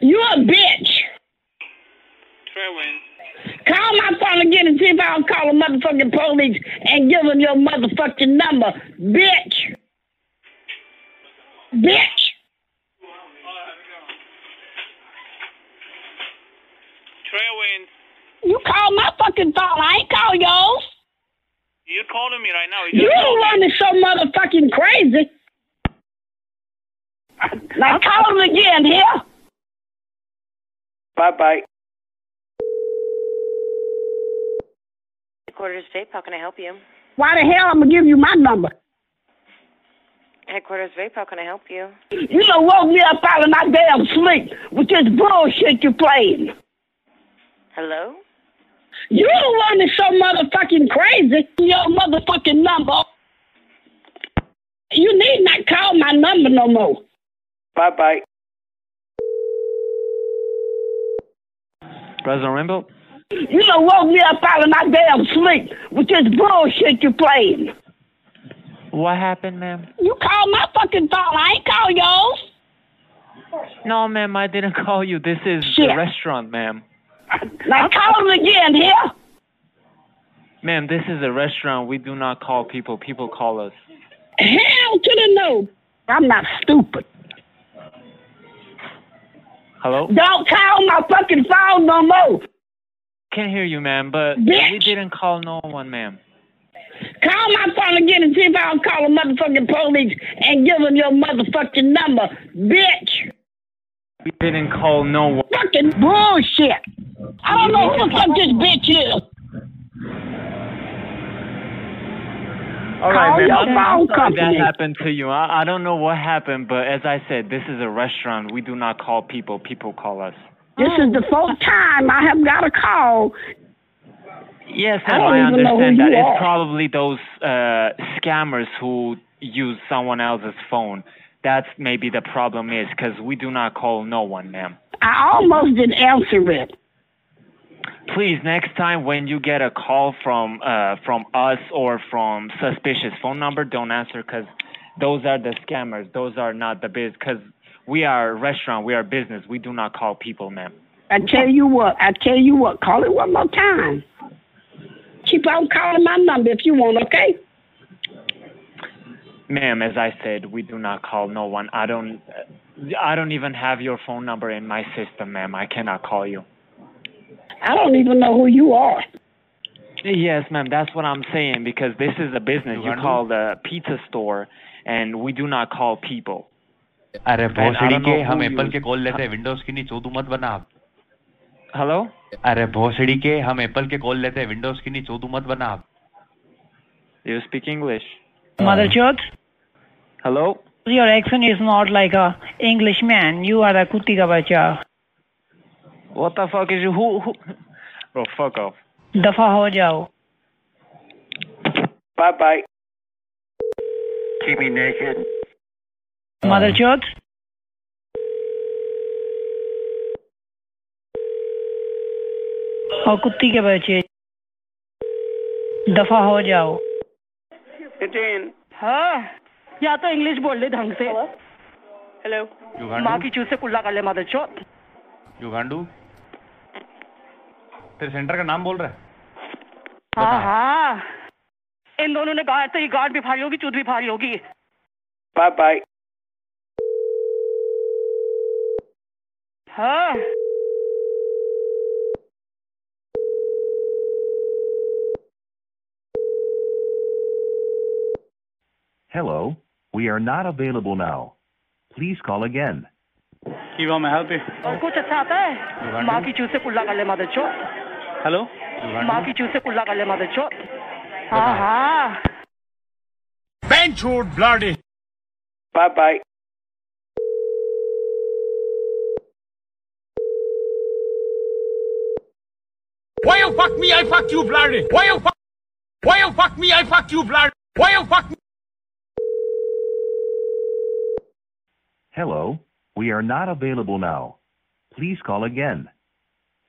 You're a bitch. Trey wins. Call my phone again and see if I don't call the motherfucking police and give them your motherfucking number, bitch. Bitch. Trey wins. You call my fucking phone. I ain't call yours. You calling me right now. You You called one so motherfucking crazy. Now call him again here. Bye bye. Headquarters Vape, how can I help you? Why the hell I'm gonna give you my number? Headquarters Vape, how can I help you? You done woke me up out of my damn sleep with this bullshit you're playing. Hello? You the one that's so motherfucking crazy. Your motherfucking number. You need not call my number no more. Bye bye. President Rainbow? You done woke me up out of my damn sleep with this bullshit you playing. What happened, ma'am? You call my fucking phone. I ain't call yours. No, ma'am, I didn't call you. This is Shit. the restaurant, ma'am. Now call him again here. Ma'am, this is a restaurant. We do not call people. People call us. Hell to the no. I'm not stupid. Hello? Don't call my fucking phone no more. Can't hear you, ma'am, but Bitch. we didn't call no one, ma'am. Call my phone again and see if I don't call the motherfucking police and give them your motherfucking number, bitch. We didn't call no one. Fucking bullshit. I don't know who the fuck this bitch is. All right, ma'am. I'm sorry company. that happened to you. I, I don't know what happened, but as I said, this is a restaurant. We do not call people. People call us. This is the fourth time I have got a call. Yes, I I even know who understand that. It's are. probably those uh, scammers who use someone else's phone. That's maybe the problem is because we do not call no one, ma'am. I almost didn't answer it. Please, next time when you get a call from uh, from us or from suspicious phone number, don't answer because those are the scammers. Those are not the biz. Because we are a restaurant, we are business. We do not call people, ma'am. I tell you what, I tell you what, call it one more time. Keep on calling my number if you want, okay? Ma'am, as I said, we do not call no one. I don't. I don't even have your phone number in my system, ma'am. I cannot call you. I don't even know who you are. Yes, ma'am. That's what I'm saying because this is a business. You call the pizza store, and we do not call people. अरे And I भोसड़ी don't के know हम who Apple you- के call लेते हैं Windows की नहीं चोदू मत बना आप Hello? अरे भोसड़ी के हम एप्पल के कॉल लेते हैं विंडोज की नहीं चोदू मत बना आप You speak English? Mother Church, Hello? your accent is not like a Englishman. You are a kutti ka bacha. What the fuck is you? Who? who? Bro, fuck off. दफ़ा हो जाओ Bye bye. Keep me naked. Mother Church, और कुत्ती के बच्चे दफ़ा हो जाओ हाँ या तो इंग्लिश बोल ले ढंग से हेलो माँ की चूस से कुल्ला कर ले मदर चौथ युगांडू तेरे सेंटर का नाम बोल रहा है हाँ हाँ इन दोनों ने कहा तेरी गांड भी फाड़ी होगी चूत भी फाड़ी होगी Bye bye. हाँ Hello, we are not available now. Please call again. My help you. और कुछ अच्छा आता है माँ की चूस से कुल्ला कर ले मदर चौथ హలో మాకి చూసే కుళ్ళా ha. Bench తెచ్చు bloody. Bye bye. Why you fuck me? I fuck you, bloody. Why you fuck? Why you fuck me? I fuck you, bloody. Why you fuck me? Hello, we are not available now. Please call again.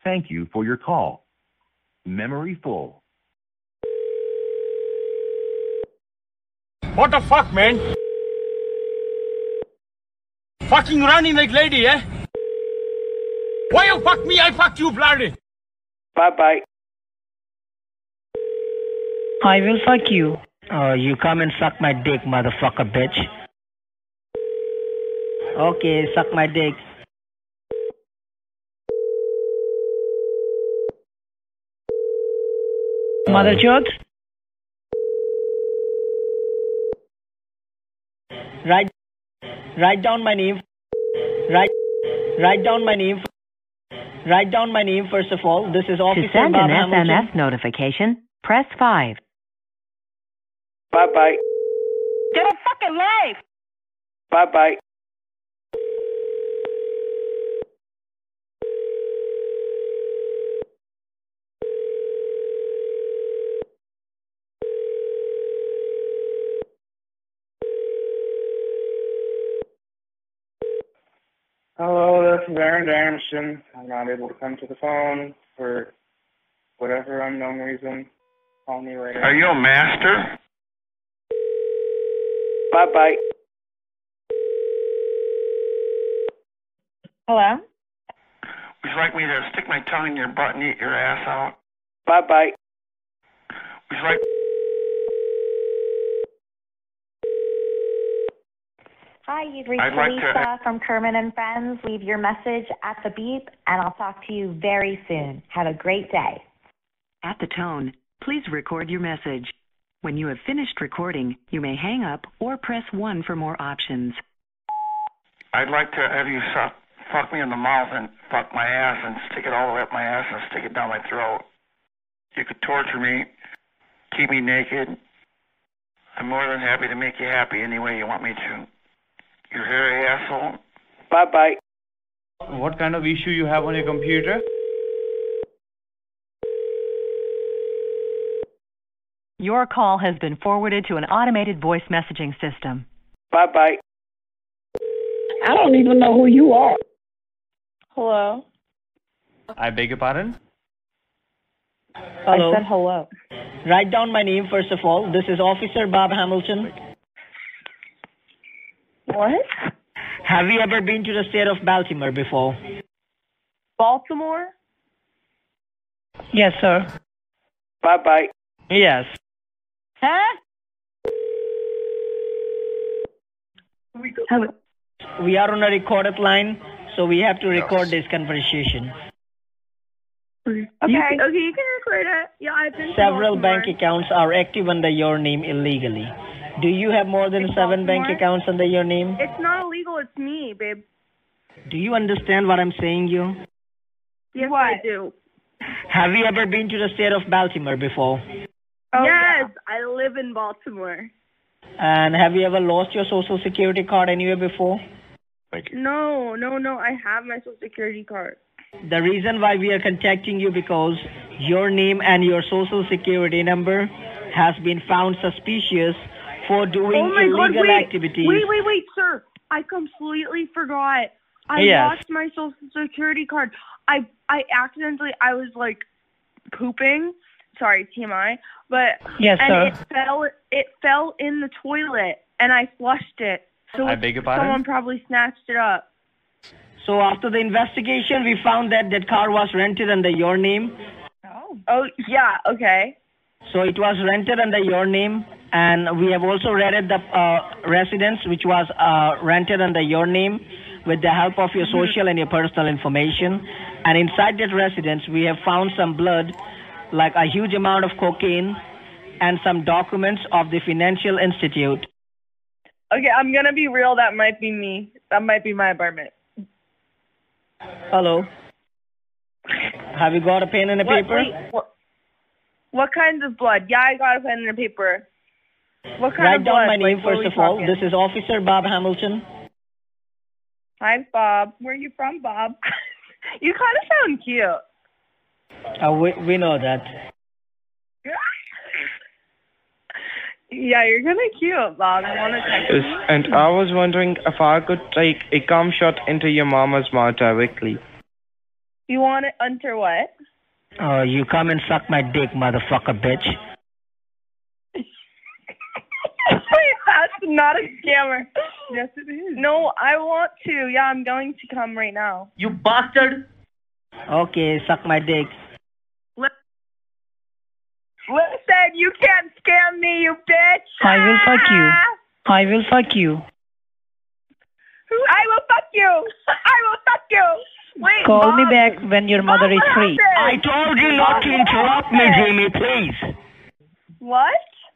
Thank you for your call. Memory full. What the fuck, man? Fucking running like lady, eh? Why you fuck me? I fuck you, bloody. Bye bye. I will fuck you. Uh, you come and suck my dick, motherfucker, bitch. Okay, suck my dick. Mother uh, chode. Write, write down my name. Write, write down my name. Write down my name first of all. This is Officer To Officer send Bob an Hamilton. SMS notification, press 5. Bye bye. Get a fucking life. Bye bye. Hello, this is Aaron Anderson. I'm not able to come to the phone for whatever unknown reason. Call me later. Are you a master? Bye bye. Hello? Would you like me to stick my tongue in your butt and eat your ass out? Bye bye. Would you like... Hi, you've reached I'd like to- Lisa from Kerman and Friends. Leave your message at the beep, and I'll talk to you very soon. Have a great day. At the tone, please record your message. When you have finished recording, you may hang up or press 1 for more options. I'd like to have you suck, fuck me in the mouth and fuck my ass and stick it all the way up my ass and stick it down my throat. You could torture me, keep me naked. I'm more than happy to make you happy any way you want me to. You hairy asshole. Bye bye. What kind of issue you have on your computer? Your call has been forwarded to an automated voice messaging system. Bye bye. I don't even know who you are. Hello? I beg your pardon? Hello. I said hello. Write down my name first of all. This is Officer Bob Hamilton. What? Have you ever been to the state of Baltimore before? Baltimore? Yes, sir. Bye bye. Yes. Huh? Hello. We are on a recorded line, so we have to record this conversation. Okay, okay, you can record it. Yeah, I've been Several bank accounts are active under your name illegally. Do you have more than In seven bank Baltimore? accounts under your name? It's not illegal, it's me, babe. Do you understand what I'm saying you? Yes, I do. Have you ever been to the state of Baltimore before? Oh, yes, I live in Baltimore. And have you ever lost your social security card anywhere before? No, no, no, I have my social security card. The reason why we are contacting you because your name and your social security number has been found suspicious for doing oh my illegal God, wait, activities. Wait, wait, wait, sir. I completely forgot. I Yes. lost my social security card. I I accidentally I was like pooping. Sorry, TMI. But Yes, and sir. it fell it fell in the toilet and I flushed it. So I beg your pardon? someone probably snatched it up. So after the investigation, we found that that car was rented under your name. Oh. Oh yeah, okay. So it was rented under your name, and we have also rented the uh, residence, which was uh, rented under your name, with the help of your social and your personal information. And inside that residence, we have found some blood, like a huge amount of cocaine, and some documents of the financial institute. Okay, I'm gonna be real. That might be me. That might be my apartment. Hello. Have you got a pen and a What, paper? wait, what, what kinds of blood? Yeah, I got a pen and a paper. What kind Write of down blood? my name what are first we of all. This is Officer Bob Hamilton. Hi, Bob. Where are you from, Bob? you kind of sound cute. Uh, we, we know that. Yeah, you're kind of cute, Bob. I want to text Yes, me? and I was wondering if I could take a cum shot into your mama's mouth directly. You want it under what? Oh, you come and suck my dick, motherfucker, bitch. That's not a scammer. Yes, it is. No, I want to. Yeah, I'm going to come right now. You bastard! Okay, suck my dick. Listen, you can't scam me, you bitch. I will fuck you. Ah. I will fuck you. I will fuck you. I will fuck you. Wait, Call me back when your mother is free. I told you not to interrupt me, Jamie, please. What?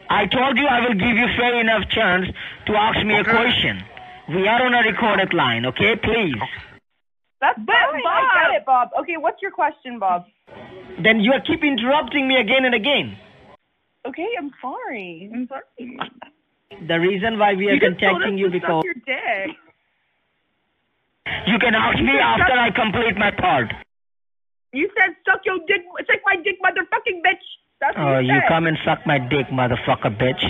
I told you I will give you fair enough chance to ask me a question. We are on a recorded line, okay? Please. That's fine. I get it, Bob. Okay, what's your question, Bob? Then you keep interrupting me again and again. Okay, I'm sorry. I'm sorry. The reason why we are you contacting you because your dick. You can ask me after I complete my part. You said suck your dick, suck my dick, motherfucking bitch. That's what Oh, you you said. come and suck my dick, motherfucker, bitch.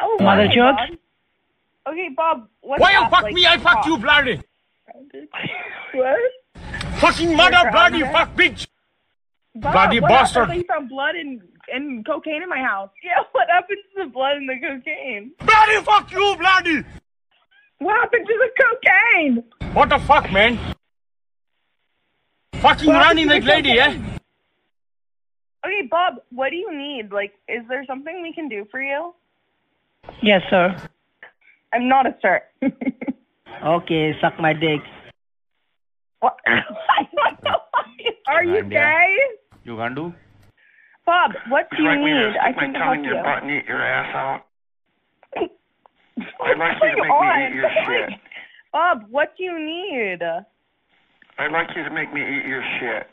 Oh, Mother okay, jokes? Bob. Okay, Bob. What's Why you fuck Like, me? I fuck you, bloody. What? Fucking mother, You're bloody grounded. fuck bitch. Bob, Bloody what bastard. happened? You found blood and and cocaine in my house. Yeah, what happened to the blood and the cocaine? Bloody fuck you, bloody. What happened to the cocaine? What the fuck, man? Fucking What running happened like to the lady, eh? Okay, Bob, what do you need? Like, is there something we can do for you? Yes, sir. I'm not a sir. Okay, suck my dick. What? Are you India. gay? You can't do? Bob, what do you you like need? I stick my can tongue help in you. your butt and eat your ass out? I'd like you to make going me eat your shit. Bob, what do you need? I'd like you to make me eat your shit.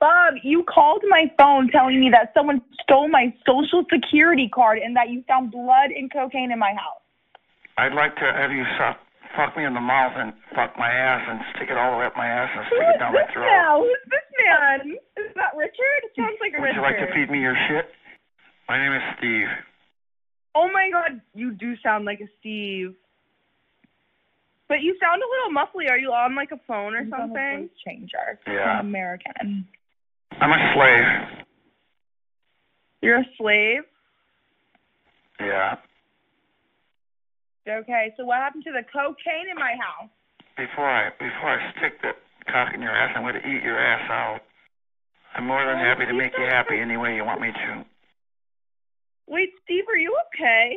Bob, you called my phone telling me that someone stole my social security card and that you found blood and cocaine in my house. I'd like to have you suck, fuck me in the mouth and fuck my ass and stick it all the way up my ass and stick is it down my throat. now? Who's this man? Is that Richard? It sounds like a Would Richard. you like to feed me your shit? My name is Steve. Oh my god, you do sound like a Steve. But you sound a little muffly. Are you on like a phone or something? Voice changer. Yeah. American. I'm a slave. You're a slave? Yeah. Okay, so what happened to the cocaine in my house? Before I before I stick that cock in your ass, I'm going to eat your ass out. I'm more than oh, happy to make you happy any way you want me to. Wait, Steve, are you okay?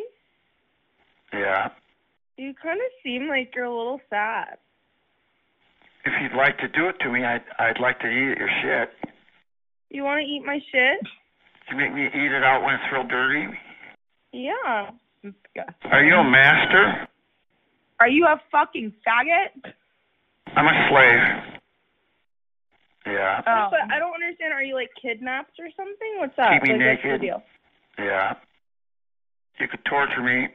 Yeah. You kind of seem like you're a little sad. If you'd like to do it to me, I'd I'd like to eat your shit. You want to eat my shit? You make me eat it out when it's real dirty. Yeah. Are you a master? Are you a fucking faggot? I'm a slave. Yeah. Oh. But I don't understand. Are you like kidnapped or something? What's up? Keep me Like, what's the naked. deal? Yeah. You could torture me.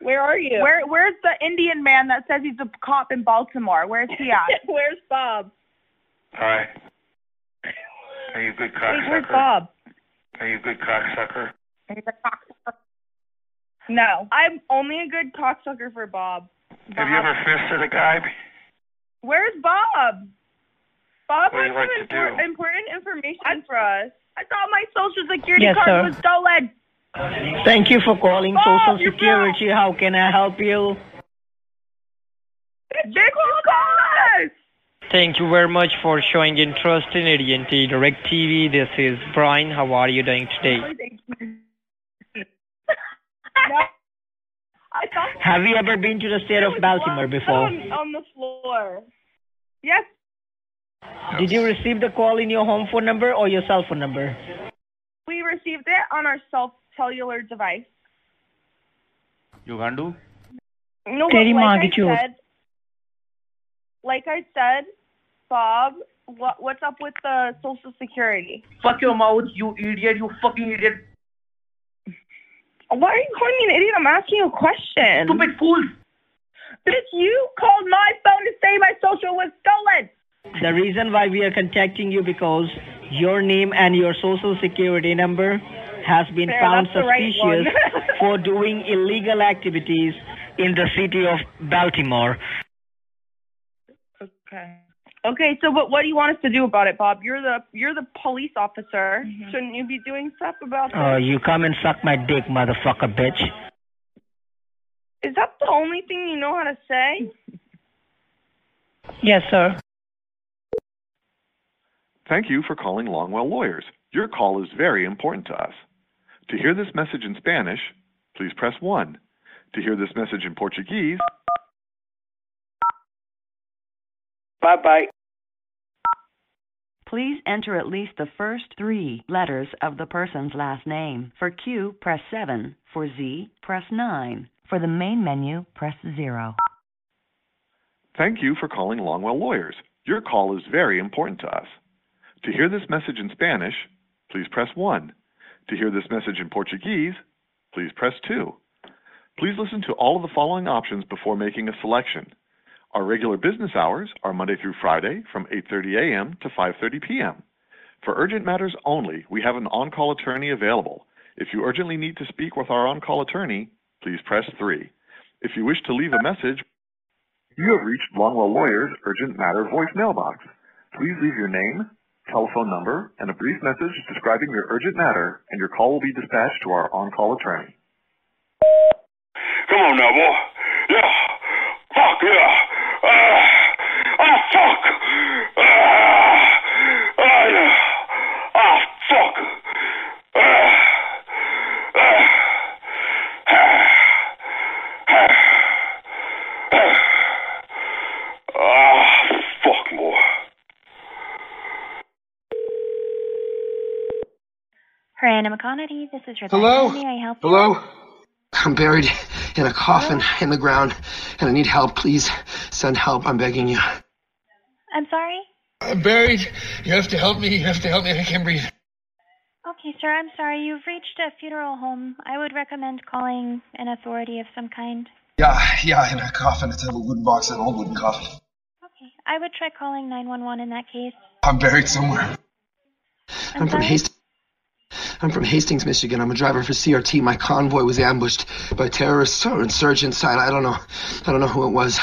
Where are you? Where Where's the Indian man that says he's a cop in Baltimore? Where's he at? where's Bob? Hi. Are you a good Wait, where's? Bob? Are you a good cocksucker? No, I'm only a good cocksucker for Bob. Have you ever fisted a guy? Where's Bob? Bob What has some to impor- important information for us. I thought my social security Yes, card sir. was stolen. Thank you for calling Bob, Social you're Security. How can I help you? They call us. Thank you very much for showing interest in AT&T DirecTV. This is Brian. How are you doing today? no. I thought Have you ever been to the state of Baltimore before? on, on the floor. Yes. Did you receive the call in your home phone number or your cell phone number? We received it on our self cellular device. You can't do? No, but like I said, like I said, Bob, what what's up with the Social Security? Fuck your mouth, you idiot, you fucking idiot. Why are you calling me an idiot? I'm asking you a question. Stupid fool. Bitch, you called my phone to say my social was stolen. The reason why we are contacting you because your name and your social security number has been There, found that's the right suspicious for doing illegal activities in the city of Baltimore. Okay. Okay, so what what do you want us to do about it, Bob? You're the you're the police officer. Mm-hmm. Shouldn't you be doing stuff about Oh, this? you come and suck my dick, motherfucker, bitch. Is that the only thing you know how to say? Yes, sir. Thank you for calling Longwell Lawyers. Your call is very important to us. To hear this message in Spanish, please press 1. To hear this message in Portuguese, Bye bye. Please enter at least the first three letters of the person's last name. For Q, press 7. For Z, press 9. For the main menu, press 0. thank you for calling Longwell Lawyers. Your call is very important to us. To hear this message in Spanish, please press 1. To hear this message in Portuguese, please press 2. Please listen to all of the following options before making a selection. Our regular business hours are Monday through Friday from 8:30 a.m. to 5:30 p.m. For urgent matters only, we have an on-call attorney available. If you urgently need to speak with our on-call attorney, please press 3. If you wish to leave a message, you have reached Longwell Lawyers Urgent Matter voicemail box. Please leave your name, telephone number, and a brief message describing your urgent matter, and your call will be dispatched to our on-call attorney. Come on now, boy. Yeah. Fuck yeah. Ah, ah fuck. Ah, ah, yeah. Ah, fuck. Ah, ah, ah, ah, ah, fuck, boy. McConaty, this is Rebecca. Hello? May I help you? Hello? I'm buried in a coffin in the ground, and I need help. Please send help. I'm begging you. I'm sorry? I'm buried. You have to help me. You have to help me. I can't breathe. Okay, sir, I'm sorry. You've reached a funeral home. I would recommend calling an authority of some kind. Yeah, yeah, in a coffin. It's a wooden box, an old wooden coffin. Okay. I would try calling 911 in that case. I'm buried somewhere. I'm, I'm from? Hastings. I'm from Hastings, Michigan. I'm a driver for CRT. My convoy was ambushed by terrorists or insurgents. I, I don't know. I don't know who it was.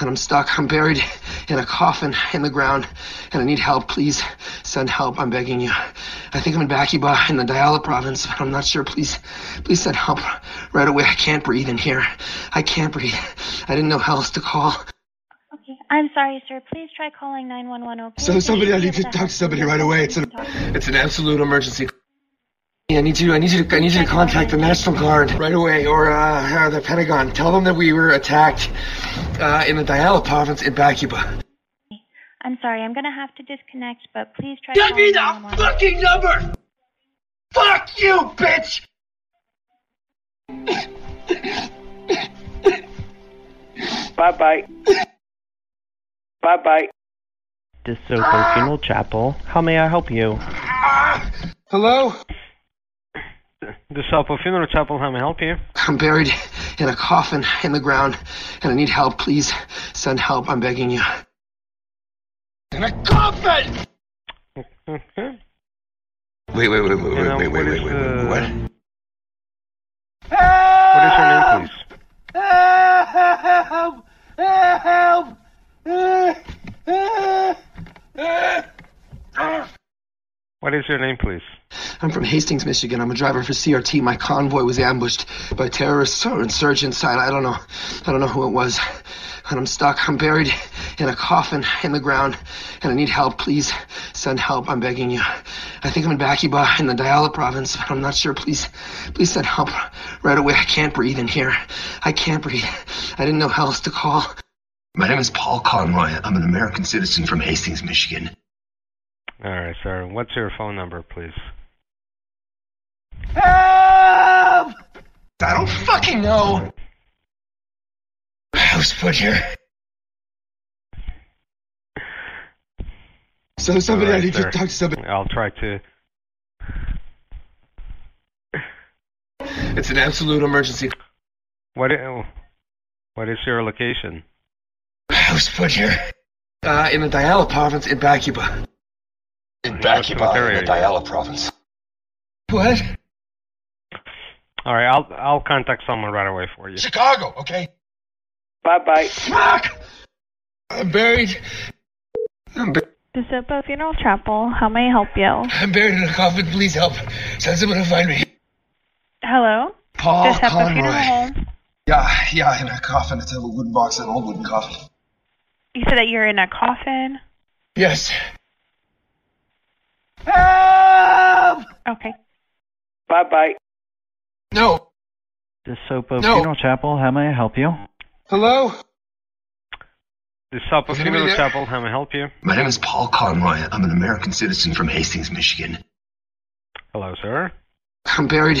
And I'm stuck. I'm buried in a coffin in the ground, and I need help. Please send help. I'm begging you. I think I'm in Bakiba in the Diyala province, but I'm not sure. Please, please send help right away. I can't breathe in here. I can't breathe. I didn't know how else to call. Okay. I'm sorry, sir. Please try calling 911, okay? So somebody, I need to talk to somebody right away. It's an, it's an absolute emergency. Yeah, I need you. I need you to. I need you to contact the National Guard right away, or uh, uh, the Pentagon. Tell them that we were attacked uh, in the Diyala province in Bakuba. I'm sorry. I'm going to have to disconnect, but please try Give calling me the 911. fucking number. Fuck you, bitch. Bye bye. Bye bye. DeSoto Funeral Chapel. How may I help you? Hello. DeSoto Funeral Chapel. How may I help you? I'm buried in a coffin in the ground, and I need help. Please send help. I'm begging you. In a coffin. Wait, wait, wait, wait, wait, And, wait, wait, what wait, is wait, the- wait, what? What is your name, please? Help! Help! What is your name, please? I'm from Hastings, Michigan. I'm a driver for CRT. My convoy was ambushed by terrorists or insurgents. I, I don't know. I don't know who it was. And I'm stuck. I'm buried in a coffin in the ground, and I need help. Please send help. I'm begging you. I think I'm in Bakiba in the Diyala province, but I'm not sure. Please, please send help right away. I can't breathe in here. I can't breathe. I didn't know how else to call. My name is Paul Conroy. I'm an American citizen from Hastings, Michigan. All right, sir. What's your phone number, please? Help! I don't fucking know. I was put here. So somebody, All I right, need sir. to talk to somebody. I'll try to. It's an absolute emergency. What? What is your location? I was put here. Uh, in the Diyala province in Bakuba. In Bakuba, in the Diyala province. What? All right, I'll I'll contact someone right away for you. Chicago, okay? Bye bye. Fuck! I'm buried. I'm, bu- DeSoto Funeral Chapel. How may I help you? I'm buried in a coffin. Please help. Send someone to find me. Hello? Paul DeSoto Funeral Conroy. Home. Yeah, yeah, in a coffin. It's a wooden box, an old wooden coffin. You said that you're in a coffin? Yes. Help! Okay. Bye bye. No. The Sopo No. Funeral Chapel, how may I help you? Hello? The Sopo Funeral there? Chapel, how may I help you? My name is Paul Conroy. I'm an American citizen from Hastings, Michigan. Hello, sir. I'm buried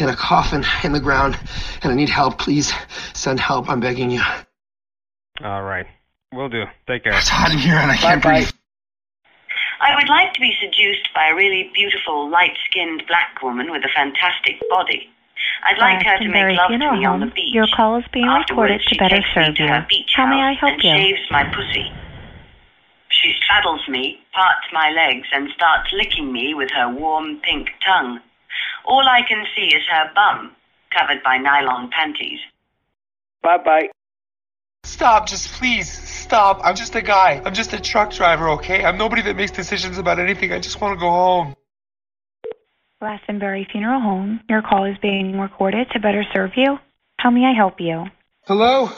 in a coffin in the ground, and I need help. Please send help. I'm begging you. All right. Will do. Take care. It's hot in here, and I can't breathe. I would like to be seduced by a really beautiful, light-skinned black woman with a fantastic body. I'd like her to make love to me on the beach. Your call is being recorded to better serve you. How may I help and you? shaves my pussy. She straddles me, parts my legs, and starts licking me with her warm pink tongue. All I can see is her bum, covered by nylon panties. Bye bye. Stop, just please, stop. I'm just a guy. I'm just a truck driver, okay? I'm nobody that makes decisions about anything. I just want to go home. Glastonbury Funeral Home. Your call is being recorded to better serve you. How may I help you? Hello?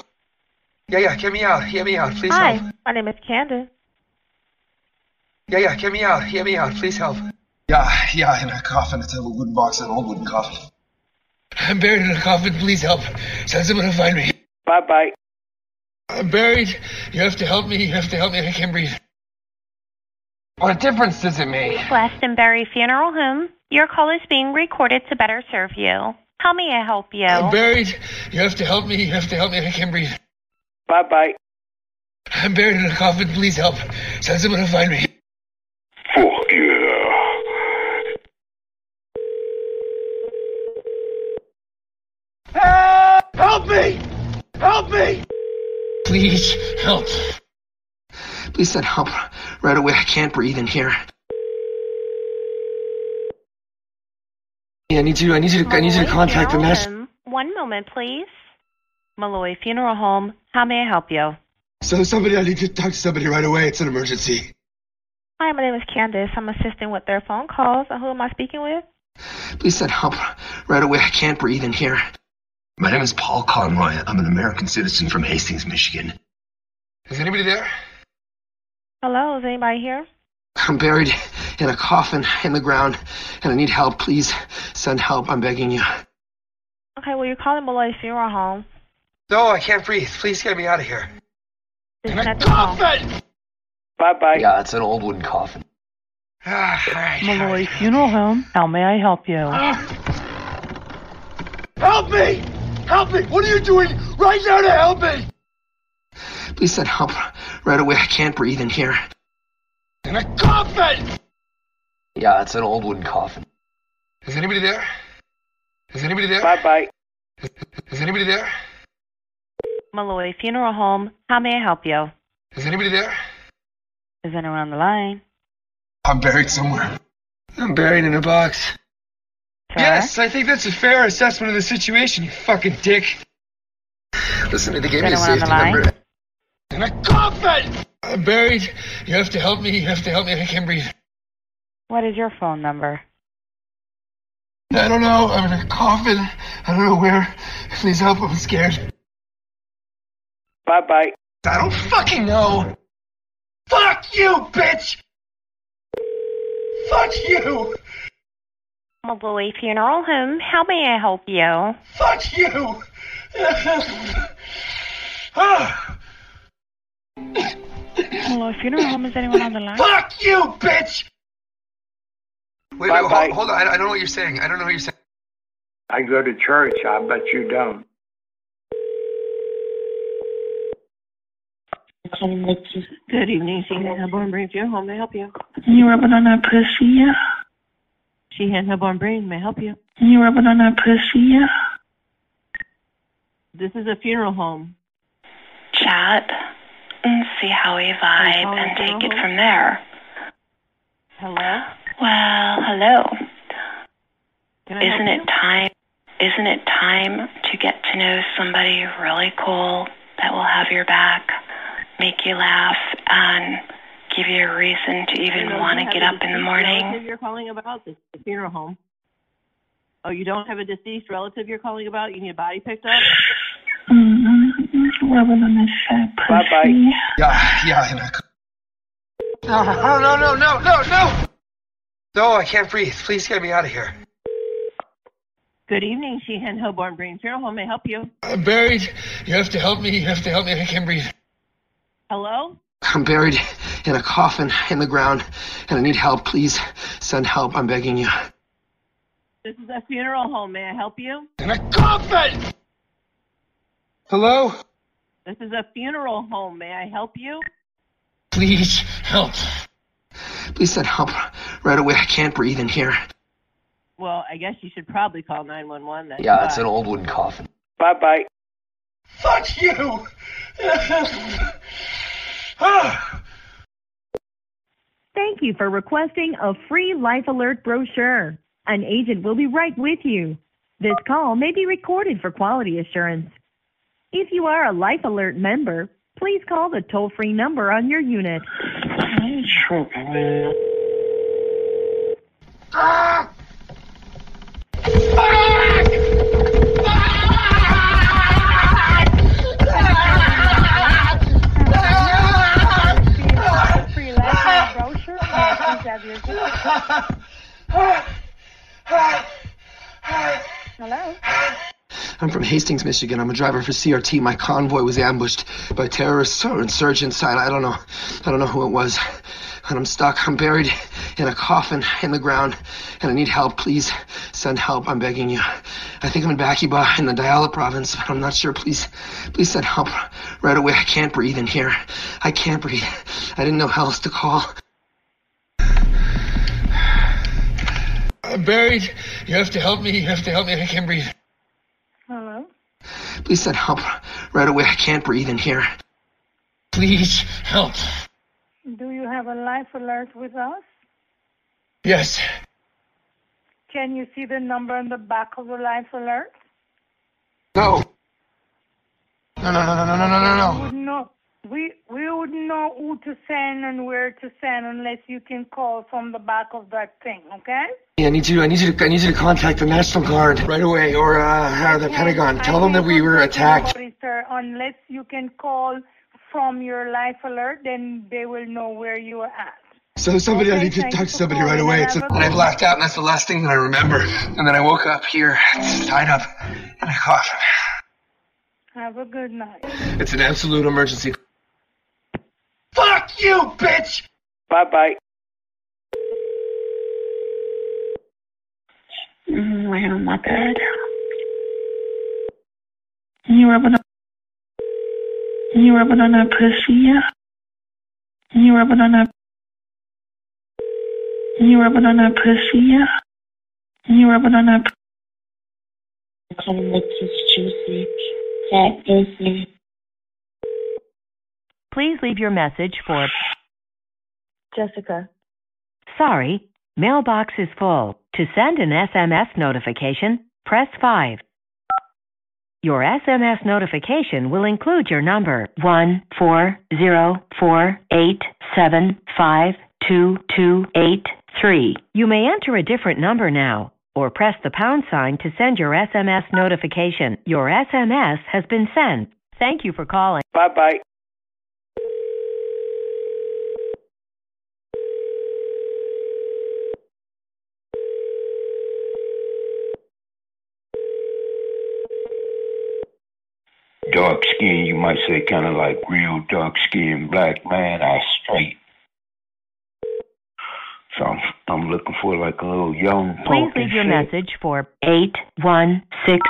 Yeah, yeah, get me out. Get me out. Please Hi, help. my name is Candace. Yeah, yeah, get me out. Get me out. Please help. Yeah, yeah, in a coffin. It's a wooden box, an old wooden coffin. I'm buried in a coffin. Please help. Send someone to find me. Bye bye. I'm buried. You have to help me. You have to help me. I can't breathe. What difference does it make? Glastonbury Funeral Home. Your call is being recorded to better serve you. How may I help you? I'm buried. You have to help me. You have to help me. I can't breathe. Bye bye. I'm buried in a coffin. Please help. Send someone to find me. Fuck yeah. Help me! Help me! Please, help. Please send help right away. I can't breathe in here. Yeah, I need you. I need you to. I need you to Malloy contact the Funeral nurse. One moment, please. Malloy Funeral Home. How may I help you? So somebody, I need to talk to somebody right away. It's an emergency. Hi, my name is Candace. I'm assisting with their phone calls. Uh, Who am I speaking with? Please send help right away. I can't breathe in here. My name is Paul Conroy. I'm an American citizen from Hastings, Michigan. Is anybody there? Hello, is anybody here? I'm buried in a coffin in the ground, and I need help. Please send help. I'm begging you. Okay, well, you're calling Malloy Funeral Home. No, I can't breathe. Please get me out of here. Disconnect the call. Bye bye. Yeah, it's an old wooden coffin. Ah, all right. Malloy Funeral Home. How may I help you? Help me! Help me! What are you doing right now to help me? Please send help right away. I can't breathe in here. In a coffin! Yeah, it's an old wooden coffin. Is anybody there? Is anybody there? Bye bye. Is anybody there? Malloy Funeral Home. How may I help you? Is anybody there? Is anyone on the line? I'm buried somewhere. I'm buried in a box. Yes, I think that's a fair assessment of the situation, you fucking dick. Listen, they gave me a the safety line? number. In a coffin! I'm buried. You have to help me. You have to help me. I can't breathe. What is your phone number? I don't know. I'm in a coffin. I don't know where. Please help. I'm scared. Bye bye. I don't fucking know. Fuck you, bitch! Fuck you! Malloy Funeral Home. How may I help you? Fuck you! Ah, Malloy Funeral Home, is anyone on the line? Fuck you, bitch! Wait, wait, Bye-bye. hold, hold on. I, I don't know what you're saying. I don't know what you're saying. I go to church. I bet you don't. Good evening, she had Hellborn Brain Funeral Home. May I help you? You rubbing on that pussy, yeah? She had Hellborn Brain. May I help you? Can You rubbing on that pussy, yeah? This is a funeral home. Chat and see how we vibe and take it from there. Hello? Well, hello. Can I help Isn't you? it time? Isn't it time to get to know somebody really cool that will have your back, make you laugh, and give you a reason to even want to get up in the deceased morning? Relative you're calling about this the funeral home. Oh, you don't have a deceased relative you're calling about? You need a body picked up? Mm-hmm. Rubbing on that fat pussy. Bye-bye. Yeah, yeah, in a. No, no, no, no, no, no, no! No, I can't breathe. Please get me out of here. Good evening, Sheehan Hillborn Brain Funeral Home. May I help you? I'm buried. You have to help me. You have to help me. I can't breathe. Hello? I'm buried in a coffin in the ground, and I need help. Please send help. I'm begging you. This is a funeral home. May I help you? In a coffin! Hello? This is a funeral home. May I help you? Please help. Please send help right away. I can't breathe in here. Well, I guess you should probably call 911 then. Yeah, it's an old wooden coffin. Bye bye. Fuck you! Thank you for requesting a free Life Alert brochure. An agent will be right with you. This call may be recorded for quality assurance. If you are a Life Alert member, please call the toll free number on your unit. Free I please have your Hello? I'm from Hastings, Michigan. I'm a driver for CRT. My convoy was ambushed by terrorists or insurgents. I, I don't know. I don't know who it was. And I'm stuck. I'm buried in a coffin in the ground. And I need help. Please send help. I'm begging you. I think I'm in Bakiba in the Diyala province, but I'm not sure. Please, please send help right away. I can't breathe in here. I can't breathe. I didn't know how else to call. I'm buried. You have to help me. You have to help me. I can't breathe. Hello? Please send help right away. I can't breathe in here. Please help. Do you have a life alert with us? Yes. Can you see the number on the back of the life alert? No. No, no, no, no, no, no, no, no, We no. would know, we, we would know who to send and where to send unless you can call from the back of that thing, okay? Yeah, I need you. I need you to. I need you to contact the National Guard right away, or uh, or the Pentagon. Tell them that we were attacked. Nobody, sir, unless you can call from your life alert, then they will know where you are at. So somebody, I Okay, need to talk to somebody right away. It's and I blacked out, and that's the last thing that I remember. And then I woke up here, tied up in a coffin. Have a good night. It's an absolute emergency. Fuck you, bitch! Bye bye. Laying on my bed. You rubbing on you rubbing on that pussy, yeah? You rubbing on that you rubbing on that pussy, yeah? You rubbing on that Come lick his juicy fat pussy. Please leave your message for Jessica. Sorry, mailbox is full. To send an SMS notification, press 5. Your SMS notification will include your number 14048752283. You may enter a different number now or press the pound sign to send your SMS notification. Your SMS has been sent. Thank you for calling. Bye bye. Dark skin, you might say kind of like real dark skin, black man, I straight. So I'm, I'm looking for like a little young Please punk and leave your shit. message for 816.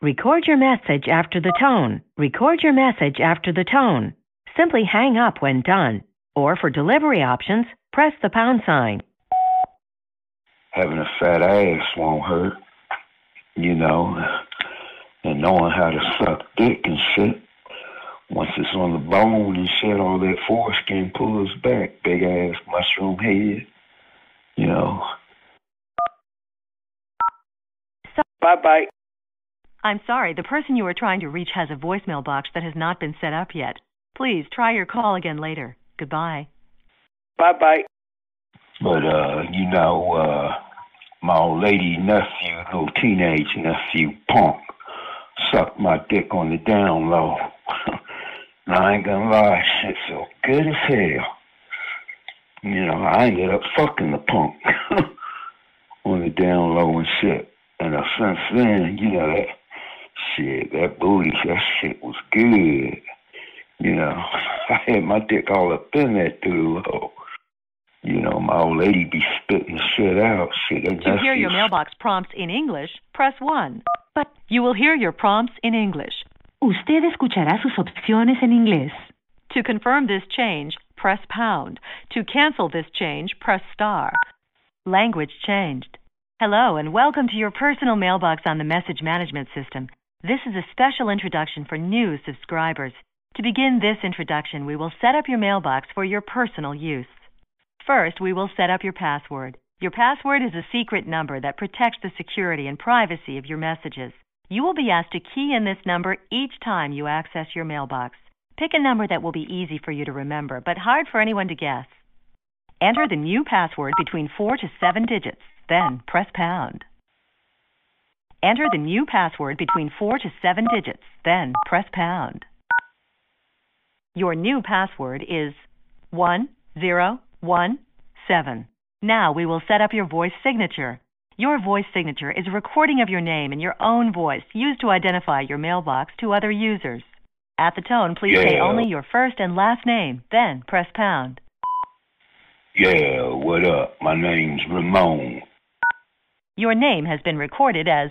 Record your message after the tone. Record your message after the tone. Simply hang up when done. Or for delivery options, press the pound sign. Having a fat ass won't hurt, you know, and knowing how to suck dick and shit. Once it's on the bone and shit, all that foreskin pulls back. Big ass mushroom head, you know. Bye bye. I'm sorry, the person you are trying to reach has a voicemail box that has not been set up yet. Please try your call again later. Goodbye. Bye bye. But uh, you know, uh my old lady nephew, little teenage nephew, punk, sucked my dick on the down low. I ain't gonna lie, it felt good as hell. You know, I ended up fucking the punk. on the down low and shit. And uh, since then, you know that shit, that booty, that shit was good. You know, I had my dick all up in that the low. You know, my old lady be spitting shit out. Shit, To hear your mailbox prompts in English, press 1. You will hear your prompts in English. Usted escuchará sus opciones en inglés. To confirm this change, press pound. To cancel this change, press star. Language changed. Hello and welcome to your personal mailbox on the message management system. This is a special introduction for new subscribers. To begin this introduction, we will set up your mailbox for your personal use. First, we will set up your password. Your password is a secret number that protects the security and privacy of your messages. You will be asked to key in this number each time you access your mailbox. Pick a number that will be easy for you to remember, but hard for anyone to guess. Enter the new password between 4 to 7 digits, then press pound. Enter the new password between 4 to 7 digits, then press pound. Your new password is 1017. Now we will set up your voice signature. Your voice signature is a recording of your name in your own voice used to identify your mailbox to other users. At the tone, please say only your first and last name, then press pound. Yeah, what up? My name's Ramon. Your name has been recorded as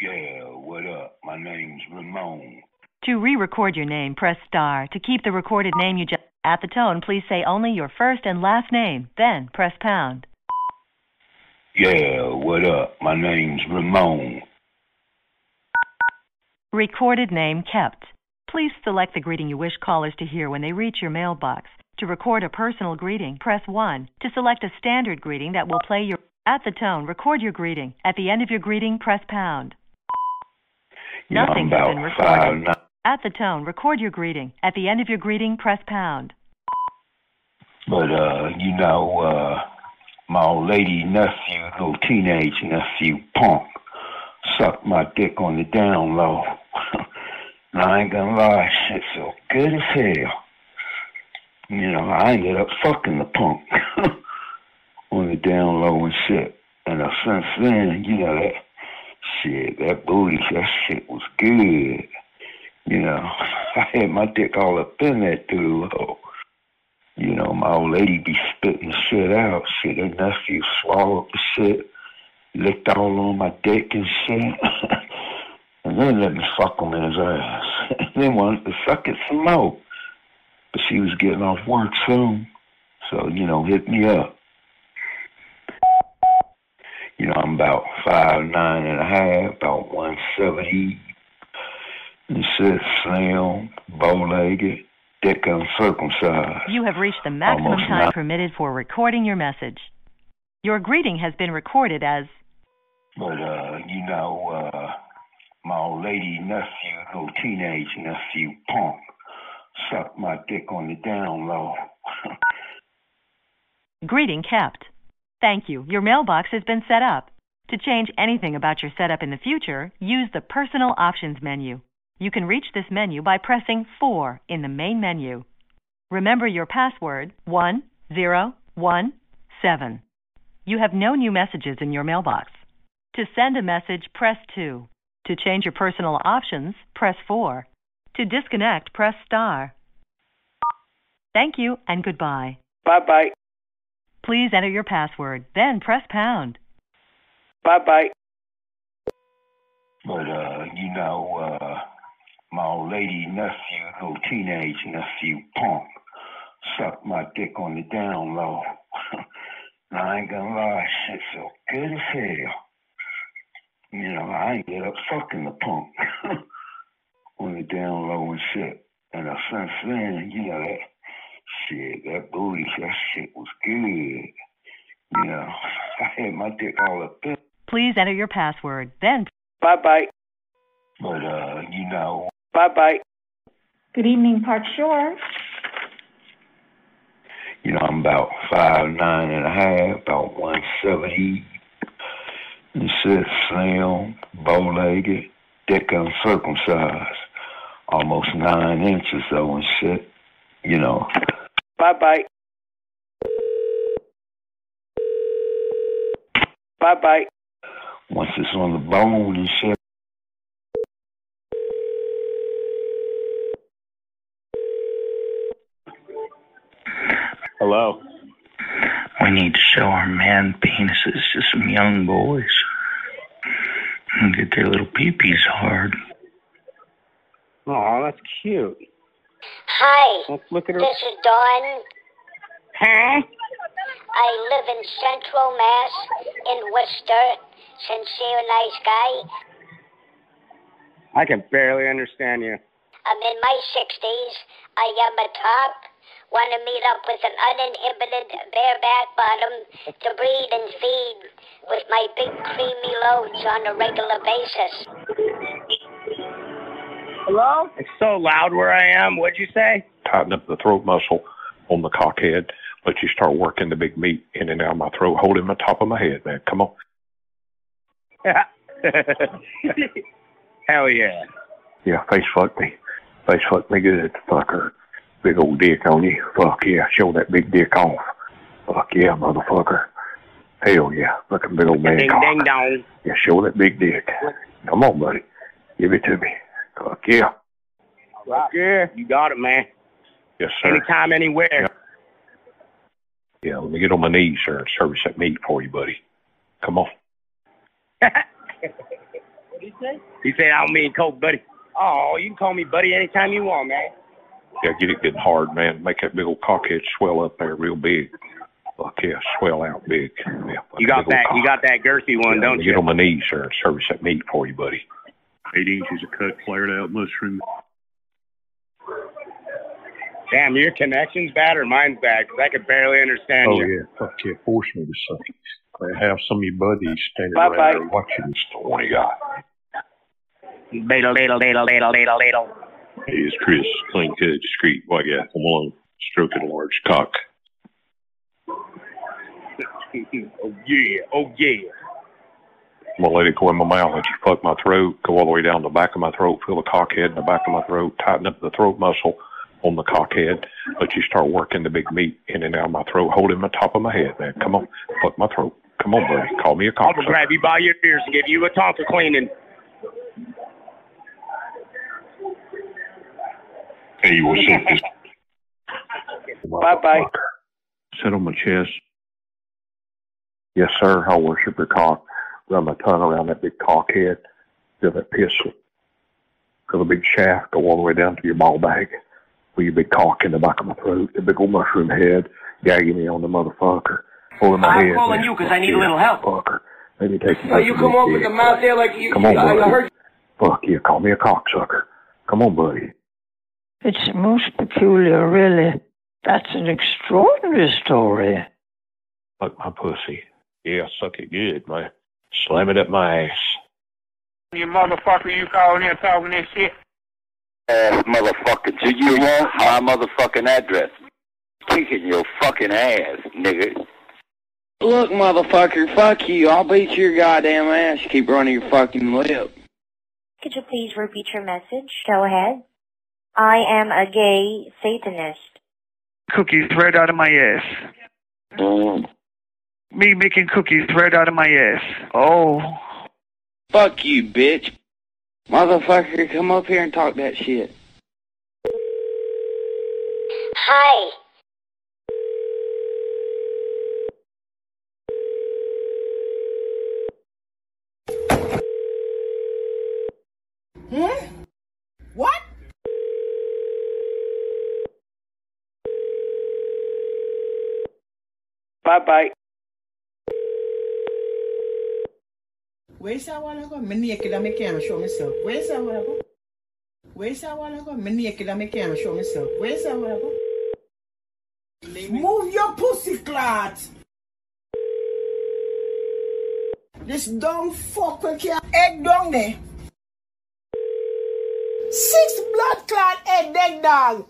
Yeah, what up? My name's Ramon. To re-record your name, press star. To keep the recorded name you just at the tone, please say only your first and last name, then press pound. Yeah, what up? My name's Ramon. Recorded name kept. Please select the greeting you wish callers to hear when they reach your mailbox. To record a personal greeting, press 1. To select a standard greeting that will play your at the tone, record your greeting. At the end of your greeting, press pound. Know, Nothing has been recorded. nine. At the tone, record your greeting. At the end of your greeting, press pound. But uh, you know, uh, my old lady nephew, little teenage nephew, punk, sucked my dick on the down low. and I ain't gonna lie, shit felt good as hell. You know, I ended up fucking the punk on the down low and shit. And uh, since then, you know that shit, that booty, that shit was good. You know, I had my dick all up in that the low. You know, my old lady be spitting shit out. Shit, her nephew swallowed the shit, licked all on my dick and shit. and then let me fuck him in his ass. and then wanted to suck it some more. But she was getting off work soon. So, you know, hit me up. You know, I'm about five nine and a half, about one seventy. And shit, slim, bow legged, You have reached the maximum Almost time not. permitted for recording your message. Your greeting has been recorded as But uh, you know, uh, my old lady nephew, little teenage nephew, punk, sucked my dick on the down low. greeting kept. Thank you. Your mailbox has been set up. To change anything about your setup in the future, use the Personal Options menu. You can reach this menu by pressing 4 in the main menu. Remember your password 1017. You have no new messages in your mailbox. To send a message, press 2. To change your personal options, press 4. To disconnect, press star. Thank you and goodbye. Bye bye. Please enter your password, then press pound. Bye bye. But uh, you know, uh, my old lady nephew, little teenage nephew, punk, sucked my dick on the down low. and I ain't gonna lie, shit felt good as hell. You know, I ended up fucking the punk on the down low and shit. And uh, since then, you know, that shit, that booty, that shit was good. You know, I had my dick all up in. Please enter your password, then Bye bye. But uh, you know, Bye bye. Good evening, Park Shore. you know, I'm about five nine and a half, about one seventy. And shit, slim, bow legged, dick uncircumcised, almost nine inches though and shit. You know, Bye bye. Bye bye. Once it's on the bone and shit. Hello. We need to show our man penises to some young boys and get their little peepees hard. Oh, that's cute. Hi, Let's look at her. this is Dawn. Huh? I live in Central Mass in Worcester. Sincere, nice guy. I can barely understand you. I'm in my 60s. I am a top. Want to meet up with an uninhibited bareback bottom to breed and feed with my big creamy loads on a regular basis. Hello? It's so loud where I am. What'd you say? tighten up the throat muscle on the cockhead, let you start working the big meat in and out of my throat, holding the top of my head, man. Come on. Hell yeah. Yeah, face fuck me. Face fuck me good, fucker. Big old dick on you. Fuck yeah, show that big dick off. Fuck yeah, motherfucker. Hell yeah, looking big old man Ding cock. ding dong. Yeah, show that big dick. Come on, buddy. Give it to me. Fuck yeah. Fuck yeah. You got it, man. Yes, sir. Anytime, anywhere. Yeah, let me get on my knees, sir, and service that meat for you, buddy. Come on. What did he say? He said, I don't mean coke, buddy. Oh, you can call me buddy anytime you want, man. Yeah, get it getting hard, man. Make that big old cockhead swell up there real big. Fuck yeah, swell out big. Yeah, You got that. You got that girthy one, yeah, don't let you? Get on my knees, sir, and service that meat for you, buddy. Eight inches of cut, flared out mushroom. Damn, your connection's bad or mine's bad? 'Cause I could barely understand you. Oh you. yeah, fuck yeah, force me to say. I have some of your buddies standing Bye, around bye. there watching this horny guy. Ladle, ladle, ladle, ladle, ladle, ladle. Hey, it's Chris, clean cut, discreet, white guy, come along, stroking a large cock. oh yeah, oh yeah. I'm gonna let it go in my mouth, let you fuck my throat, go all the way down the back of my throat, feel the cockhead in the back of my throat, tighten up the throat muscle on the cockhead, let you start working the big meat in and out of my throat, holding the top of my head, man. Come on, fuck my throat. Come on, buddy. Call me a I'm cocksucker. gonna grab you by your ears and give you a tonka cleaning. Hey, what's up? Bye bye. Sit on my chest. Yes, sir. I worship your cock. Run my tongue around that big cock head. Feel that pistol. Feel the big shaft go all the way down to your ball bag. Feel your big cock in the back of my throat. The big old mushroom head gagging me on the motherfucker. Pulling my I'm head. calling man. you 'cause I need a little help. Fucker. Let me take So you come up with the mouth there like you, Come on, I buddy. heard Fuck yeah, call me a cocksucker. Come on, buddy. It's most peculiar, really. That's an extraordinary story. Fuck my pussy. Yeah, suck it good, man. Slam it up my ass. you motherfucker you calling here talking this shit. ass motherfucker. Do you want my motherfucking address? Kicking your fucking ass, nigga. Look, motherfucker, fuck you. I'll beat your goddamn ass. Keep running your fucking lip. Could you please repeat your message? Go ahead. I am a gay Satanist. Cookies right out of my ass. Mm. Me making cookies right out of my ass. Oh. Fuck you, bitch. Motherfucker, come up here and talk that shit. Hi. Hmm? What? Bye bye. Where's that while ago? Me naked and me can't show myself. Where's that while? Where's that while ago? Me naked and me can't show myself. Where's that while? Move your pussy clot! This dumb fuck will can't egg down there. Six blood clot egg dead dog.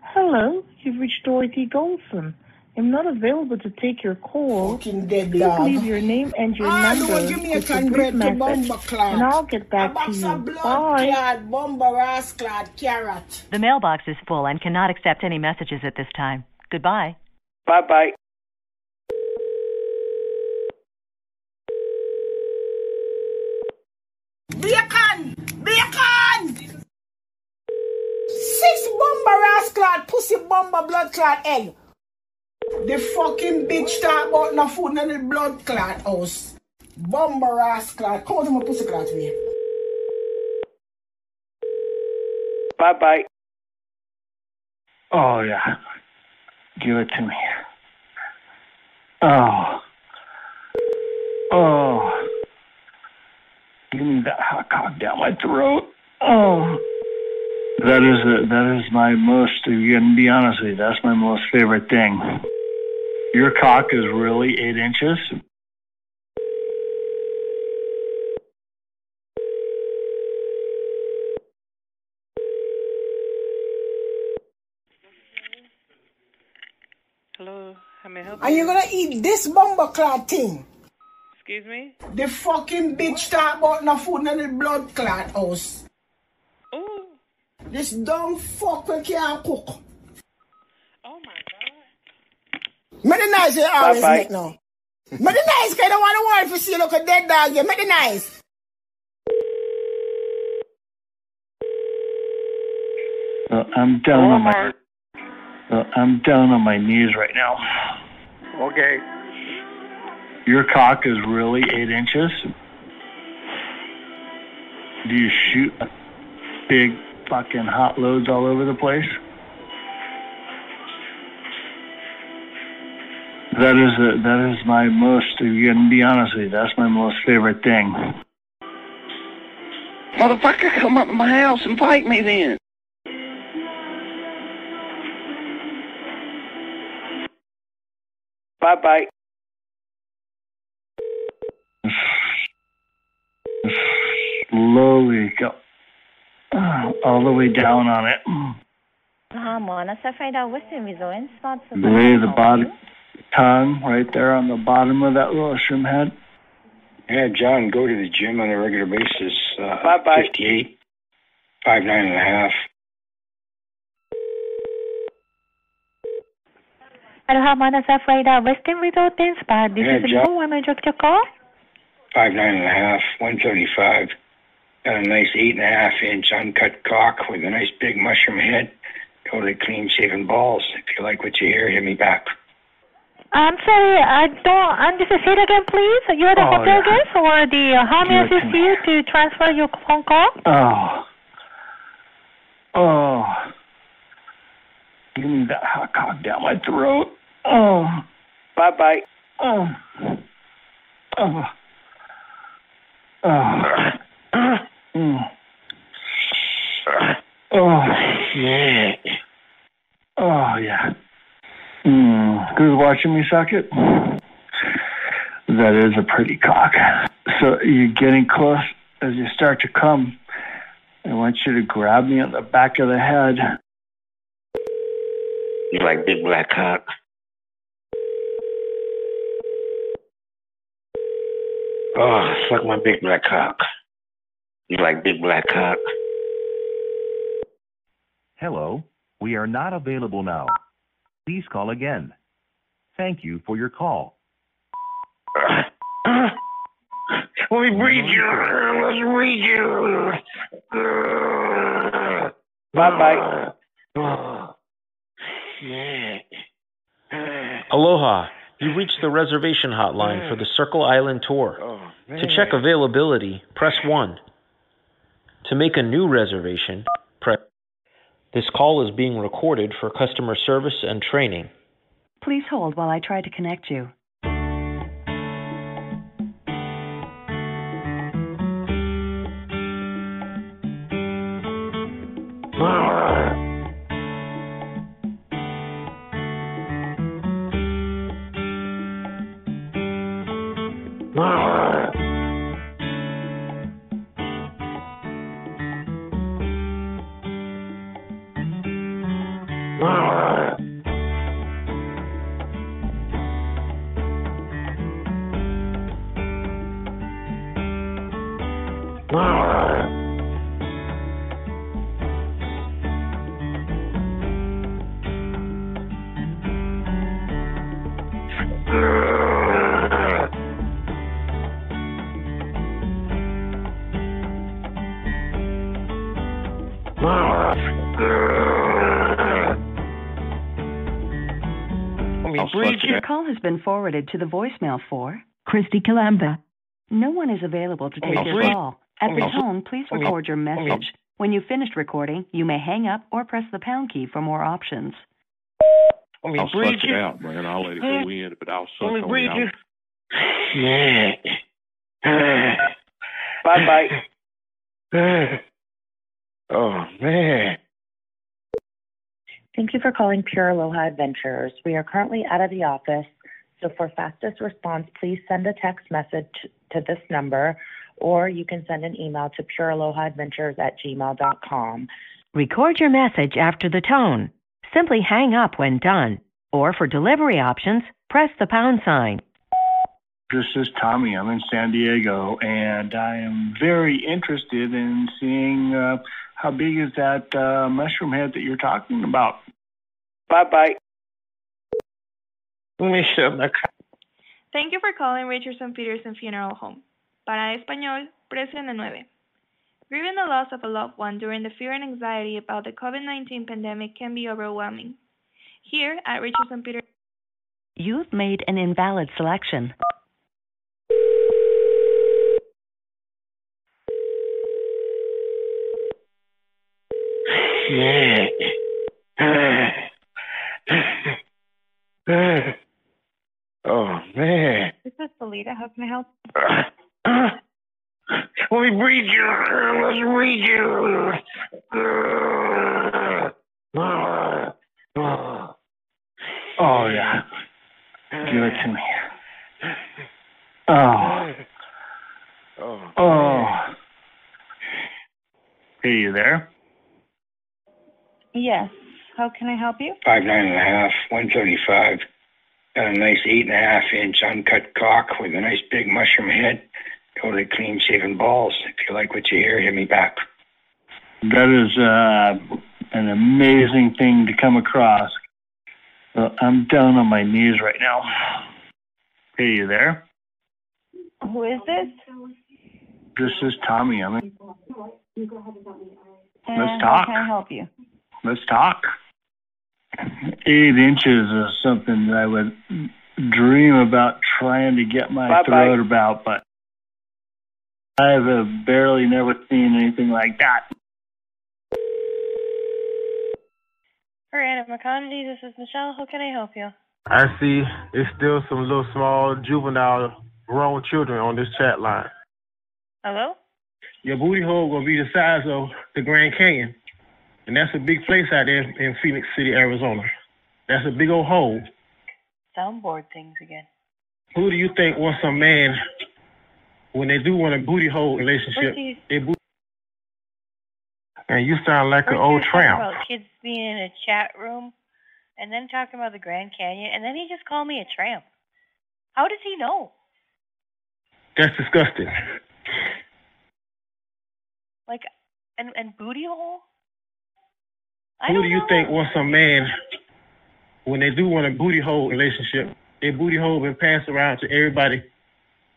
Hello, you've reached Dorothy Golson. I'm not available to take your call. Fucking dead Please dog. leave your name and your Ah, number don't give me a with brief message, and I'll get back a to you. blood Bye. clot, bomber ass clot, carrot. The mailbox is full and cannot accept any messages at this time. Goodbye. Bye bye. Bacon! Bacon! Six bomber ass clot, pussy bomber blood clot egg. The fucking bitch talk about no food in the blood clot house. Bomber ass clot. Come on to my pussy clot me. Bye bye. Oh, yeah. Give it to me. Oh. Oh. Give me that hot cock down my throat. Oh. That is a, that is my most. You can be honest with you. That's my most favorite thing. Your cock is really eight inches. Hello, how may I help And you're you gonna eat this bomber clot thing. Excuse me? The fucking bitch talk about no food in the blood clot house. Ooh. This dumb fuck we can't cook. Oh my god. Make the nice you always Bye-bye. make now. Make the nice cause I don't want the world to see you look a dead dog. You make the nice. Uh, I'm down on my. Uh, I'm down on my knees right now. Okay. Your cock is really eight inches. Do you shoot big fucking hot loads all over the place? That is a, that is my most. You can be honest with you. That's my most favorite thing. Motherfucker, come up to my house and fight me then. Bye bye. Slowly go uh, all the way down on it. Hamon, as I find out Western Resort spots of Lay the bottom tongue right there on the bottom of that little shrimp head. Yeah, John, go to the gym on a regular basis. Uh, Bye-bye. 58, five nine and a half. Hello, Hamon, as I find out Western Resort spot. This Yeah, is John. Mo. Where may I direct your call? Five nine and a half, 175. Got a nice eight and a half inch uncut cock with a nice big mushroom head. Totally clean shaven balls. If you like what you hear, hit me back. I'm sorry, I don't understand. Say it again, please. You're the Oh, hotel yeah. guest or the uh, how may I Give it to assist you to transfer your phone call? Oh. Oh. Give me that hot cock down my throat. Oh. Bye bye. Oh. Oh. Oh. Mm. Oh, yeah. Oh, yeah. Mm. Who's watching me suck it? That is a pretty cock. So you're getting close as you start to come. I want you to grab me on the back of the head. You like big black cock? Oh, suck my big black cock. You like big black cock? Hello, we are not available now. Please call again. Thank you for your call. Let me breathe you. Let's read you. Bye bye. Aloha. You've reached the reservation hotline for the Circle Island tour. Oh, to check availability, press 1. To make a new reservation, press. This call is being recorded for customer service and training. Please hold while I try to connect you. Been forwarded to the voicemail for Christy Calamba. No one is available to take I'll your call. At the I'll- tone, please I'll- record your I'll- message. When you've finished recording, you may hang up or press the pound key for more options. Let me I'll breathe suck you. it out, man. I'll let it go in, but I'll suck on it out. Yeah. Bye bye. Oh man. Thank you for calling Pure Aloha Adventures. We are currently out of the office, so for fastest response, please send a text message to this number, or you can send an email to purealohaadventures at gmail.com. Record your message after the tone. Simply hang up when done. Or for delivery options, press the pound sign. This is Tommy. I'm in San Diego, and I am very interested in seeing uh, how big is that uh, mushroom head that you're talking about. Bye bye. Thank you for calling Richardson Peterson Funeral Home. Para español, presione nueve. Grieving the loss of a loved one during the fear and anxiety about the COVID-19 pandemic can be overwhelming. Here at Richardson Peterson You've made an invalid selection. Oh This is Felita. How can I help? Let me breathe you. Let me breathe you. Oh, yeah. Give it to me. Oh. Oh. Hey, you there? Yes. How can I help you? Five nine and a half, one thirty five. Got a nice eight and a half inch uncut cock with a nice big mushroom head. Totally clean shaven balls. If you like what you hear, hit me back. That is uh, an amazing thing to come across. Well, I'm down on my knees right now. Hey, you there? Who is this? This is Tommy. I'm in. And Let's How talk. can I help you? Let's talk. Eight inches is something that I would dream about trying to get my Bye-bye. throat about, but I've uh, barely never seen anything like that. For Anna McConaughey, this is Michelle. How can I help you? I see it's still some little small juvenile grown children on this chat line. Hello? Your booty hole gonna be the size of the Grand Canyon. And that's a big place out there in Phoenix City, Arizona. That's a big old hole. Soundboard things again. Who do you think wants a man when they do want a booty hole relationship? You- They boot- and you sound like an old you were talking tramp. about kids being in a chat room, and then talking about the Grand Canyon, and then he just called me a tramp. How does he know? That's disgusting. Like, and and booty hole? Who do you think wants a man when they do want a booty hole relationship? Their booty hole been passed around to everybody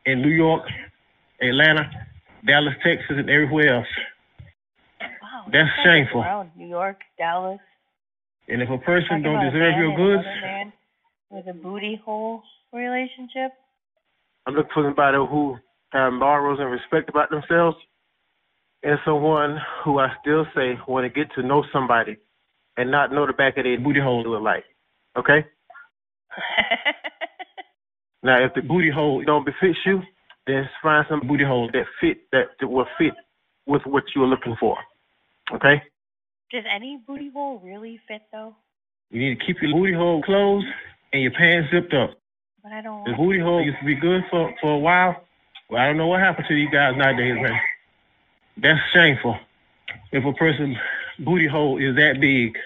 in New York, Atlanta, Dallas, Texas, and everywhere else. Wow. That's this shameful. Around New York, Dallas. And if a person don't deserve your goods, with a booty hole relationship. I'm looking for somebody who have morals and respect about themselves, and someone who I still say want to get to know somebody and not know the back of their booty hole look like. Okay. now, if the booty hole don't befit you, then find some booty hole that fit that, that will fit with what you're looking for. Okay. Does any booty hole really fit though? You need to keep your booty hole closed and your pants zipped up. But I don't. The booty hole used to be good for for a while. Well, I don't know what happened to these guys nowadays, man. That's shameful. If a person's booty hole is that big,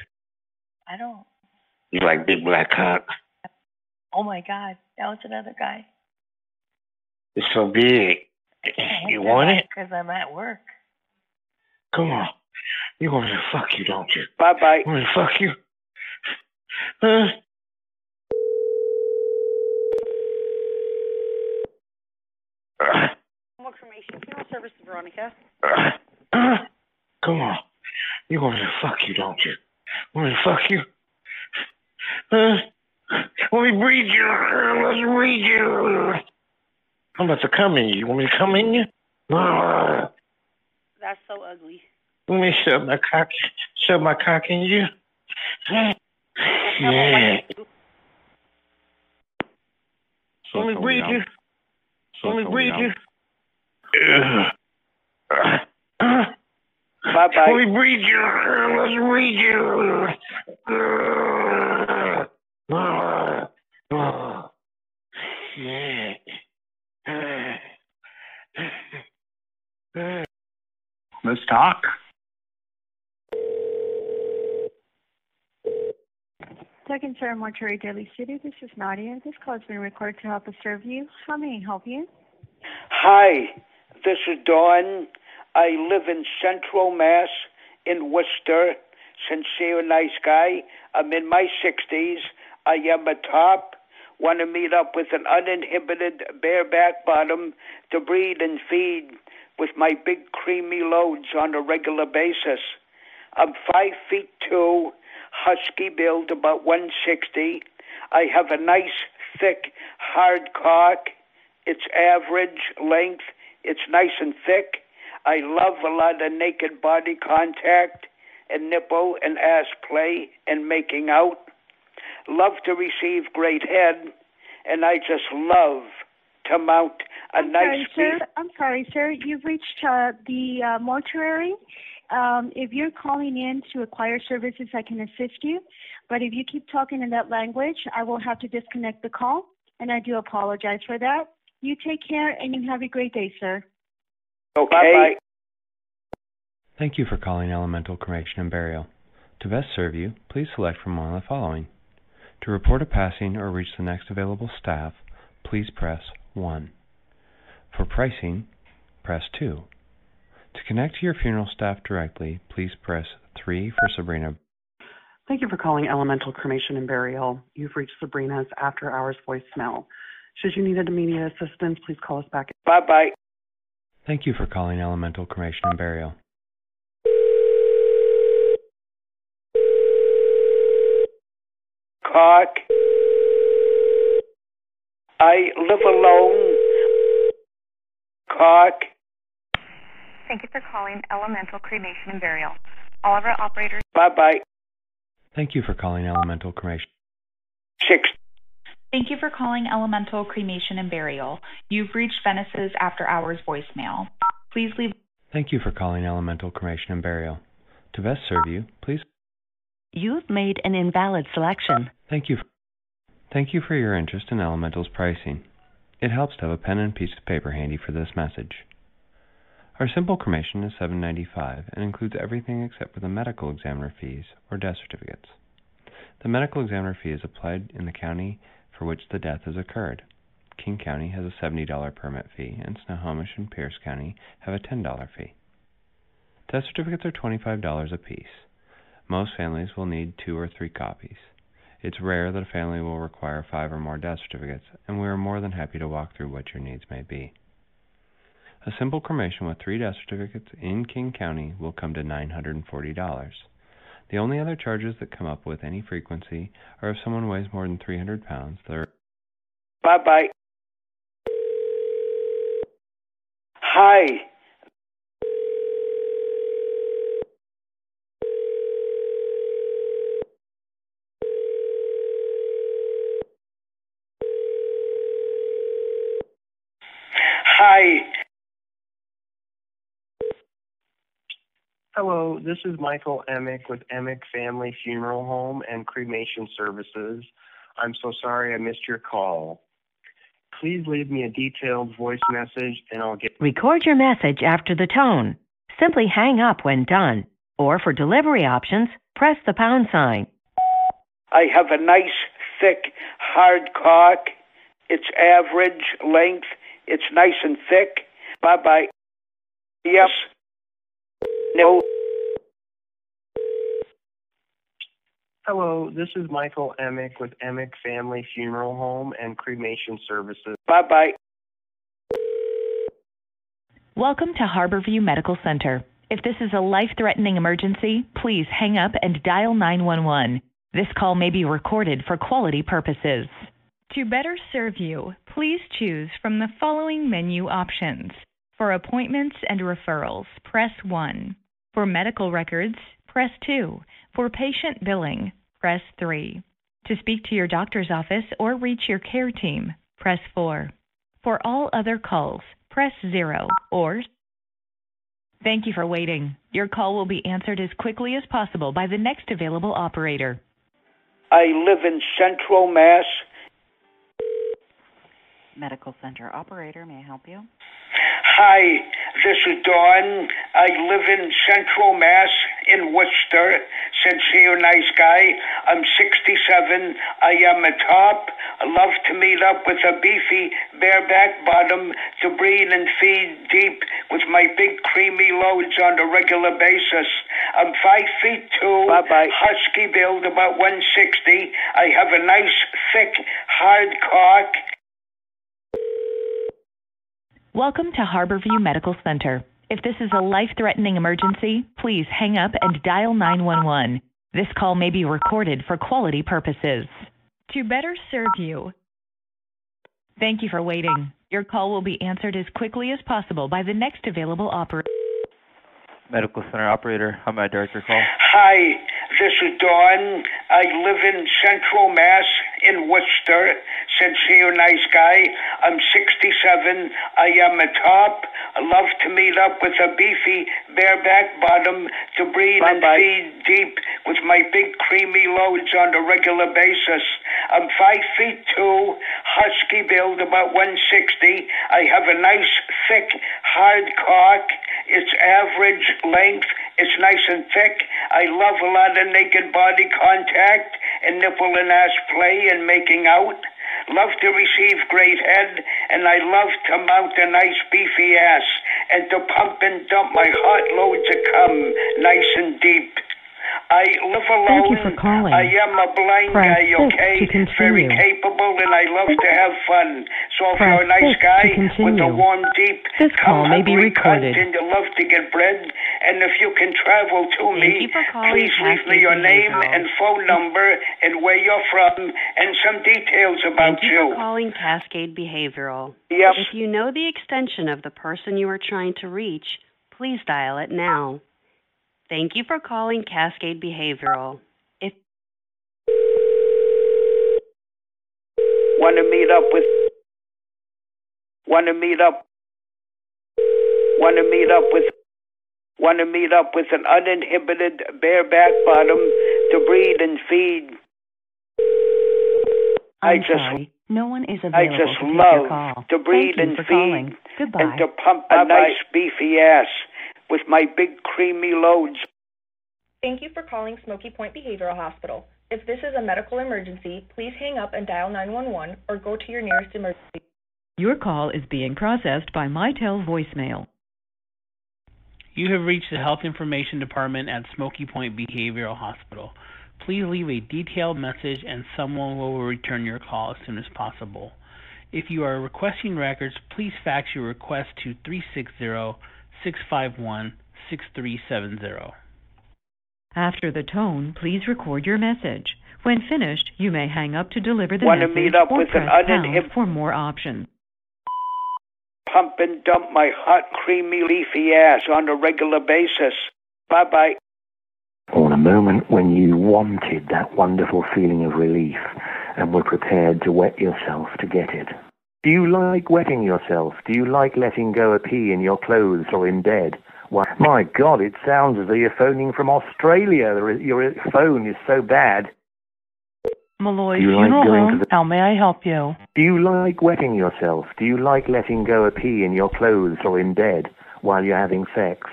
I don't. You like big black cock? Oh my God, that was another guy. It's so big. You want it? Because I'm at work. Come on. You want me to fuck you, don't you? Bye bye. You want me to fuck you? Huh? More information. Funeral service, Veronica. Come on. You want me to fuck you, don't you? Want me to fuck you? Huh? Let me breathe you. Let's breathe you. I'm about to come in you. You want me to come in you? That's so ugly. Let me shove my cock, shove my cock in you. Yeah. Let me breathe you. Let me breathe you. Bye bye. Let me breathe you. Let's breathe you. Let's talk. Second Sarah Mortuary Daly City, this is Nadia. This call has been recorded to help us serve you. How may I help you? Hi, this is Dawn. I live in Central Mass in Worcester. Sincere, nice guy. I'm in my 60s. I am a top. Want to meet up with an uninhibited bareback bottom to breed and feed with my big creamy loads on a regular basis. I'm five feet two, husky build, about 160. I have a nice, thick, hard cock. It's average length. It's nice and thick. I love a lot of naked body contact and nipple and ass play and making out. Love to receive great head, and I just love to mount a I'm nice sorry, sir. I'm sorry, sir. You've reached uh, the uh, mortuary. Um, if you're calling in to acquire services, I can assist you. But if you keep talking in that language, I will have to disconnect the call, and I do apologize for that. You take care, and you have a great day, sir. Oh, okay. Thank you for calling Elemental Cremation and Burial. To best serve you, please select from one of the following. To report a passing or reach the next available staff, please press 1. For pricing, press 2. To connect to your funeral staff directly, please press 3 for Sabrina. Thank you for calling Elemental Cremation and Burial. You've reached Sabrina's after hours voicemail. Should you need immediate assistance, please call us back. Bye bye. Thank you for calling Elemental Cremation and Burial. Cock. I live alone. Cock. Thank you for calling Elemental Cremation and Burial. All of our operators. Bye bye. Thank you for calling Elemental Cremation. Six. Thank you for calling Elemental Cremation and Burial. You've reached Venice's after hours voicemail. Please leave. Thank you for calling Elemental Cremation and Burial. To best serve you, please. You've made an invalid selection. Thank you. Thank you for your interest in Elemental's pricing. It helps to have a pen and piece of paper handy for this message. Our simple cremation is $7.95 and includes everything except for the medical examiner fees or death certificates. The medical examiner fee is applied in the county for which the death has occurred. King County has a $70 permit fee, and Snohomish and Pierce County have a $10 fee. Death certificates are $25 apiece. Most families will need two or three copies. It's rare that a family will require five or more death certificates, and we are more than happy to walk through what your needs may be. A simple cremation with three death certificates in King County will come to $940. The only other charges that come up with any frequency are if someone weighs more than 300 pounds. There Bye bye. Hi. Hello, this is Michael Emick with Emick Family Funeral Home and Cremation Services. I'm so sorry I missed your call. Please leave me a detailed voice message and I'll get Record your message after the tone. Simply hang up when done. Or for delivery options, press the pound sign. I have a nice, thick, hard cock. It's average length. It's nice and thick. Bye bye. Yes. No. Hello, this is Michael Emick with Emick Family Funeral Home and Cremation Services. Bye bye. Welcome to Harborview Medical Center. If this is a life threatening emergency, please hang up and dial 911. This call may be recorded for quality purposes. To better serve you, please choose from the following menu options. For appointments and referrals, press 1. For medical records, press 2. For patient billing, press 3. To speak to your doctor's office or reach your care team, press 4. For all other calls, press 0 or Thank you for waiting. Your call will be answered as quickly as possible by the next available operator. I live in Central Mass. Medical Center operator, may I help you? Hi, this is Dawn. I live in Central Mass in Worcester. Sincere, nice guy. I'm 67. I am a top. I love to meet up with a beefy bareback bottom to breed and feed deep with my big creamy loads on a regular basis. I'm five feet two, Bye-bye. husky build, about 160. I have a nice, thick, hard cock. Welcome to Harborview Medical Center. If this is a life threatening emergency, please hang up and dial 911. This call may be recorded for quality purposes. To better serve you, thank you for waiting. Your call will be answered as quickly as possible by the next available operator. Medical Center operator, how may I direct your call? Hi, this is Dawn. I live in Central Mass in Worcester. Since Sincere, nice guy. I'm 67. I am a top. I love to meet up with a beefy bareback bottom to breed and feed deep with my big creamy loads on a regular basis. I'm five feet two, husky build, about 160. I have a nice, thick, hard cock. It's average length. It's nice and thick. I love a lot of naked body contact and nipple and ass play and making out. Love to receive great head, and I love to mount a nice beefy ass and to pump and dump my hot loads of cum nice and deep. I live alone. Thank you for calling. I am a blind Press guy, okay? Very capable, and I love to have fun. So if Press you're a nice guy with a warm, deep, This call may be recorded. and you love to get bread, and if you can travel to Thank me, you please leave me your name Behavioral. and phone number and where you're from and some details about Thank you for calling Cascade Behavioral. Yep. If you know the extension of the person you are trying to reach, please dial it now. Thank you for calling Cascade Behavioral. If Want to meet up with? Want to meet up? Want to meet up with? Want to meet up with an uninhibited bareback bottom to breed and feed? I I'm just sorry. No one is I available just to take your love call. to breed Thank you and for feed calling. Goodbye. and to pump a nice beefy ass with my big creamy loads. Thank you for calling Smoky Point Behavioral Hospital. If this is a medical emergency, please hang up and dial 911 or go to your nearest emergency. Your call is being processed by MyTel voicemail. You have reached the Health Information Department at Smoky Point Behavioral Hospital. Please leave a detailed message and someone will return your call as soon as possible. If you are requesting records, please fax your request to 360-651-6370. After the tone, please record your message. When finished, you may hang up to deliver the Wanna message meet up or with an press pound uninhib- for more options. Pump and dump my hot, creamy, leafy ass on a regular basis. Bye bye. or a moment when you wanted that wonderful feeling of relief and were prepared to wet yourself to get it. Do you like wetting yourself? Do you like letting go a pee in your clothes or in bed? Why, my God, it sounds as though you're phoning from Australia. Your phone is so bad. Malloy you like Funeral to Home. the- How may I help you? Do you like wetting yourself? Do you like letting go a pee in your clothes or in bed while you're having sex?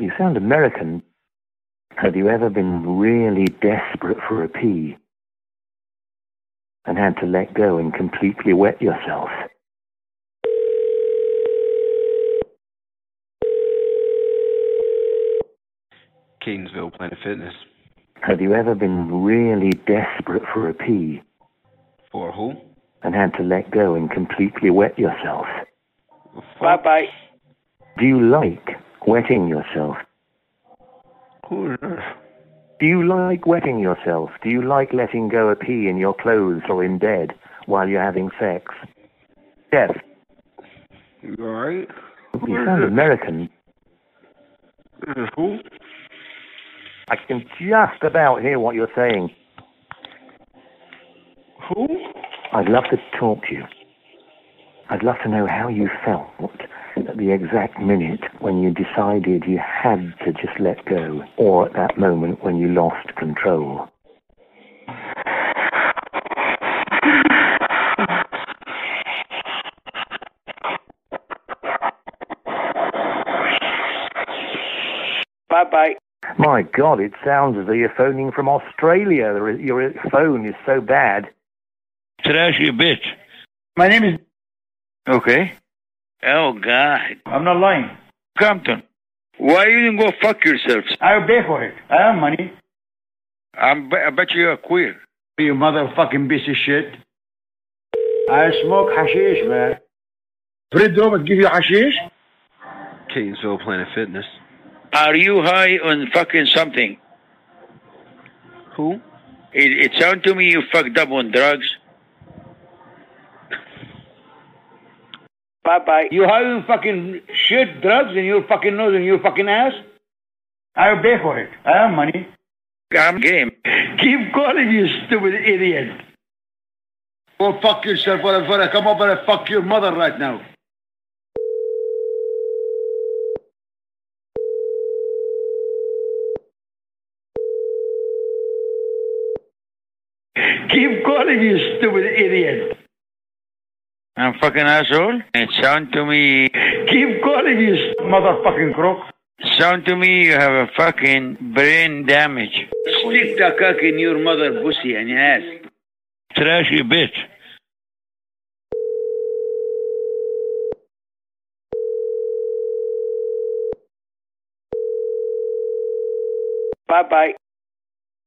You sound American. Have you ever been really desperate for a pee and had to let go and completely wet yourself? Catonsville Planet Fitness. Have you ever been really desperate for a pee For who? and had to let go and completely wet yourself? Bye bye. Do you like wetting yourself? Who is this? Do you like wetting yourself? Do you like letting go a pee in your clothes or in bed while you're having sex? Yes. You alright? you sound American. This is who? I can just about hear what you're saying. Who? I'd love to talk to you. I'd love to know how you felt the exact minute when you decided you had to just let go, or at that moment when you lost control. Bye bye. My God, it sounds as though you're phoning from Australia. Your- Your phone is so bad. Trash you bitch. My name is. Okay. Oh God. I'm not lying. Compton. Why you didn't go fuck yourself? I'll pay for it. I have money. I'm, I bet you're queer. You motherfucking piece of shit. I smoke hashish, man. Fred Robert give you hashish? Catonsville Planet Fitness. Are you high on fucking something? Who? It, it sounds to me you fucked up on drugs. Bye bye. You have fucking shit, drugs in your fucking nose and your fucking ass? I'll pay for it. I have money. I'm game. Keep calling, you stupid idiot. Go fuck yourself, whatever. Come over and fuck your mother right now. Keep calling, you stupid idiot. I'm fucking asshole. It sound to me. Keep calling, you st- motherfucking crook. Sound to me you have a fucking brain damage. Stick the cock in your mother pussy and ass. Trash you bitch. Bye bye.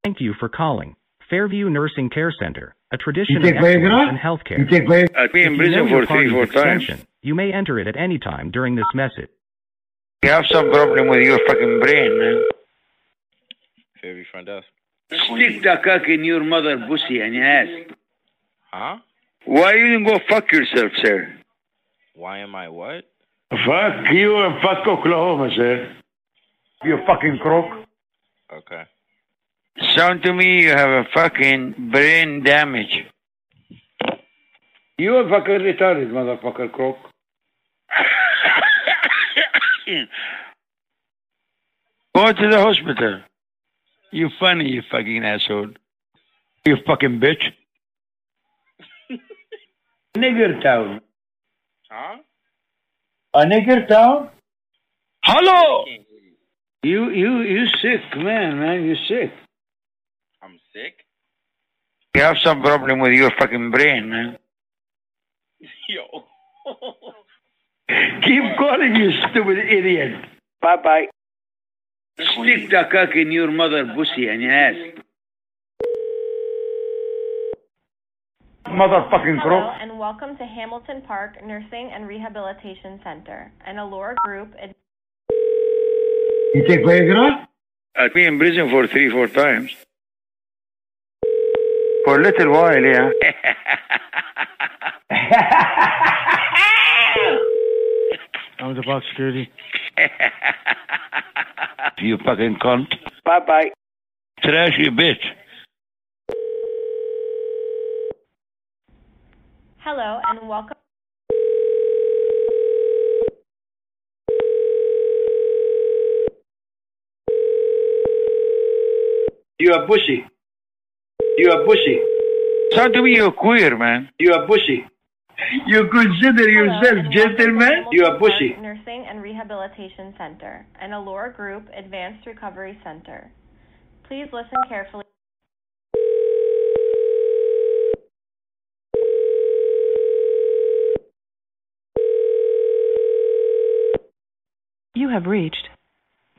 Thank you for calling Fairview Nursing Care Center, a tradition You of take excellence in healthcare. You take Viagra? I've been in you prison for three, four times. You may enter it at any time during this message. You have some problem with your fucking brain, man. Fairview Front Desk. Stick the cock in your mother pussy and ass. Huh? Why you didn't go fuck yourself, sir? Why am I what? Fuck you and fuck Oklahoma, sir. You fucking crook. Okay. Sound to me you have a fucking brain damage. You a fucking retarded motherfucker crook. Go to the hospital. You funny, you fucking asshole. You fucking bitch. Nigger town. Huh? A nigger town? Hello! You you you sick, man, man, you sick. I'm sick? You have some problem with your fucking brain, man. Yo. Keep calling, you stupid idiot. Bye bye. Stick the cock in your mother pussy and ass. Motherfucking crook. Hello, and welcome to Hamilton Park Nursing and Rehabilitation Center, an Allure Group. ad- You take Viagra? Uh, I've been in prison for three, four times. For a little while, yeah. I'm the box security. you fucking cunt. Bye bye. Trash you bitch. Hello, and welcome. You are pussy. You a pussy. Sound to me you're queer, man. You are bushy. You consider yourself gentleman? You are bushy. Nursing and Rehabilitation Center, an Allure Group Advanced Recovery Center. Please listen carefully. You have reached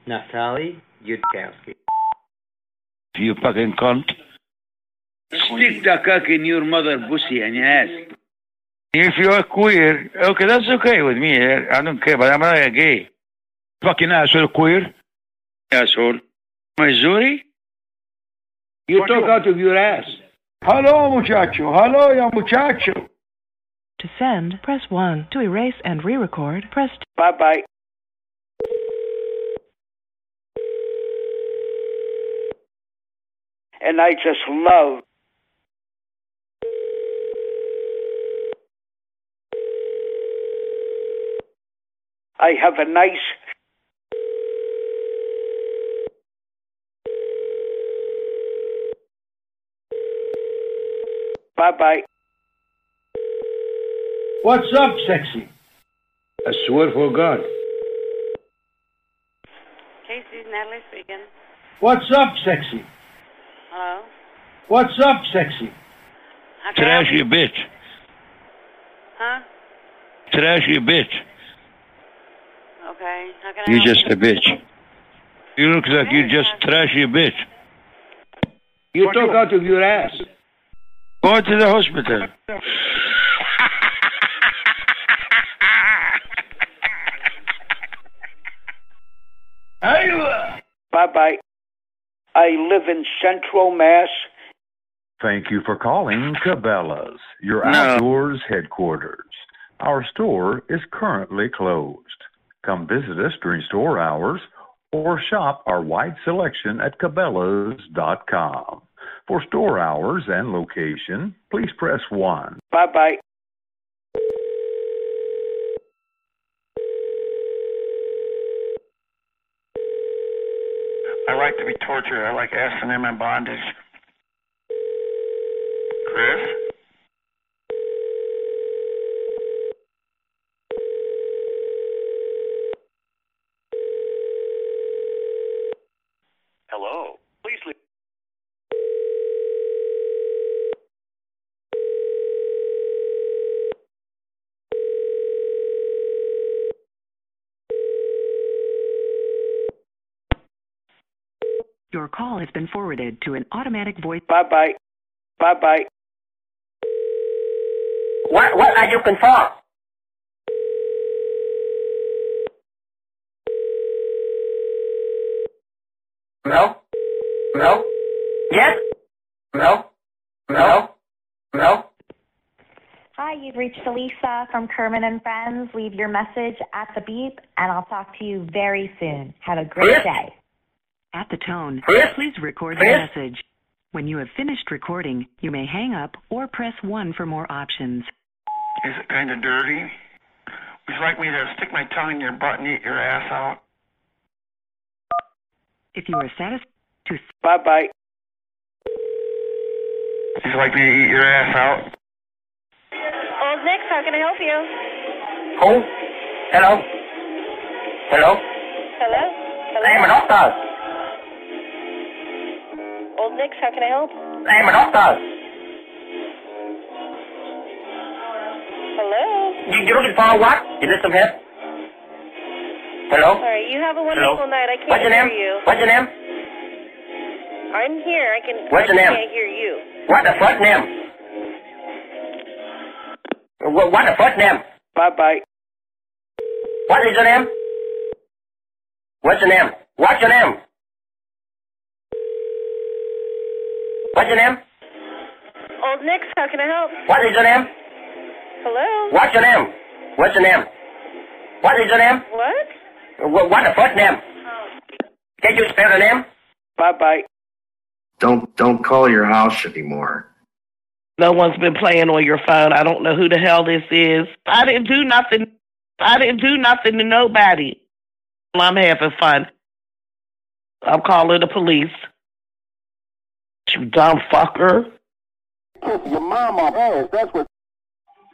Naftali Yudkowski. You fucking cunt. Stick the cock in your mother pussy and ass. If you're queer, okay, that's okay with me. eh? I don't care, but I'm not a gay. Fucking asshole, queer. Asshole. Missouri? You talk out of your ass. Hello, muchacho. Hello, ya muchacho. To send, press 1. To erase and re-record, press 2. Bye-bye. And I just love I have a nice Bye bye. What's up, sexy? I swear for God. Okay, Susan Natalie speaking. What's up, sexy? Hello? What's up, sexy? How can I help Trash you bitch. Huh? Trashy bitch. Okay. How can I You help just a bitch. You look like you just uh, trash you bitch. You talk out of your ass. Go to the hospital. Uh, bye bye. I live in Central Mass. Thank you for calling Cabela's, your No. outdoors headquarters. Our store is currently closed. Come visit us during store hours or shop our wide selection at Cabela's.com. For store hours and location, please press 1. Bye bye. I like to be tortured. I like S&M and bondage. Chris? Hello. Please leave. Your call has been forwarded to an automatic voice. Bye bye. Bye bye. What what are you looking for? No? No? Yes? No? No? No? Hi, you've reached Elisa from Kerman and Friends. Leave your message at the beep, and I'll talk to you very soon. Have a great Chris? day. At the tone, Chris? please record Chris? your message. When you have finished recording, you may hang up or press 1 for more options. Is it kind of dirty? Would you like me to stick my tongue in your butt and eat your ass out? If you are satisfied to Bye bye. Would you like me to eat your ass out? Old Nick, how can I help you? Who? Hello? Hello? Hello? I'm a doctor. Old Nick, how can I help? I'm a doctor. Hello? You, you looking for what? You need some help? Hello? Sorry, you have a wonderful Hello? night. I can't What's your hear name? you. What's your name? I'm here. I can. What's I your name? can't hear you. What the first name? What, what the first name? Bye bye. What is your name? What's your name? What's your name? What's your name? Old Nick, how can I help? What is your name? Hello? What's your name? What's your name? What is your name? What? What, what the first name? Can you spell the name? Bye bye. Don't don't call your house anymore. No one's been playing on your phone. I don't know who the hell this is. I didn't do nothing. I didn't do nothing to nobody. I'm having fun. I'm calling the police. You dumb fucker. Your mom off ass, that's what.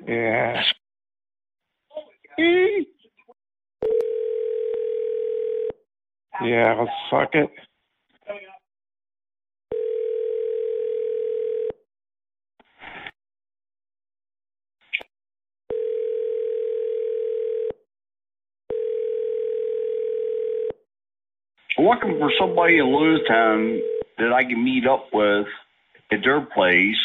Yes. Yeah, I'll suck it. I'm looking for somebody in Lewistown that I can meet up with at their place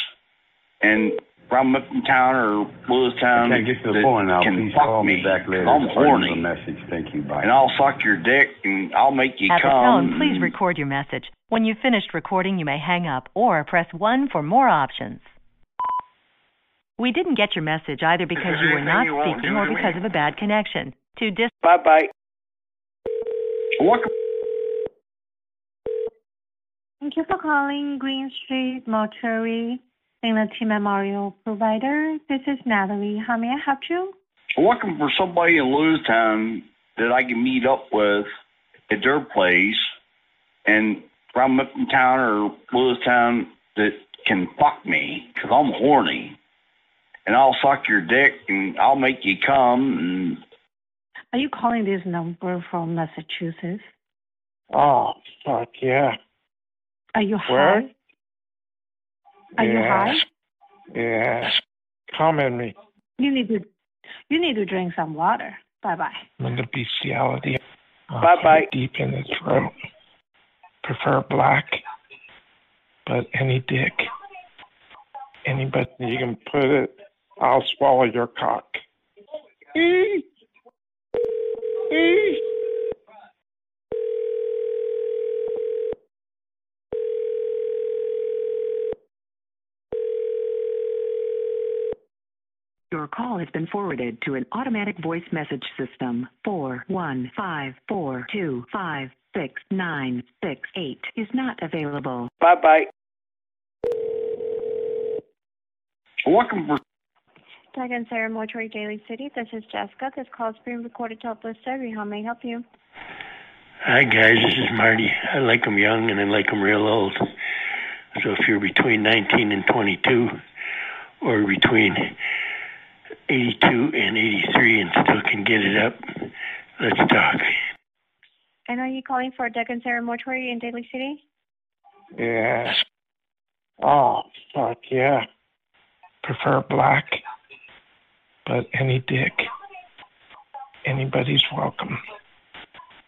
and from Uptown or Lewistown I can't get to the that phone now. can Please call me, me. back later. I'm Or leave horny. a message. Thank you. Bye. And I'll suck your dick and I'll make you At the come. tone, please record your message. When you've finished recording, you may hang up or press 1 for more options. We didn't get your message either because you were not you speaking or to me? because of a bad connection. To dis- Bye bye. Welcome. Thank you for calling Green Street Mortuary Dignity Memorial Provider. This is Natalie. How may I help you? I'm looking for somebody in Lewistown that I can meet up with at their place and from Uptown or Lewistown that can fuck me because I'm horny. And I'll suck your dick and I'll make you come and Are you calling this number from Massachusetts? Oh, fuck yeah. Are you Where? high? Are you high? Yeah. Come in me. You need to you need to drink some water. Bye bye. I'm the bestiality. Uh, Bye bye. Deep in the throat. Prefer black, but any dick. Anybody you can put it. I'll swallow your cock. Eee. Eee. Your call has been forwarded to an automatic voice message system. Four one five four two five six nine six eight is not available. Bye bye. looking for Duggan's Serra Mortuary Daly City. This is Jessica. This call is being recorded to help us survey. How may I help you? Hi guys, this is Marty. I like 'em young and I like 'em real old. So if you're between 19 and 22, or between 82 and 83 and still can get it up, let's talk. And are you calling for Duggan's Serra Mortuary in Daly City? Yes. Oh, fuck yeah. Prefer black, but any dick. Anybody's welcome.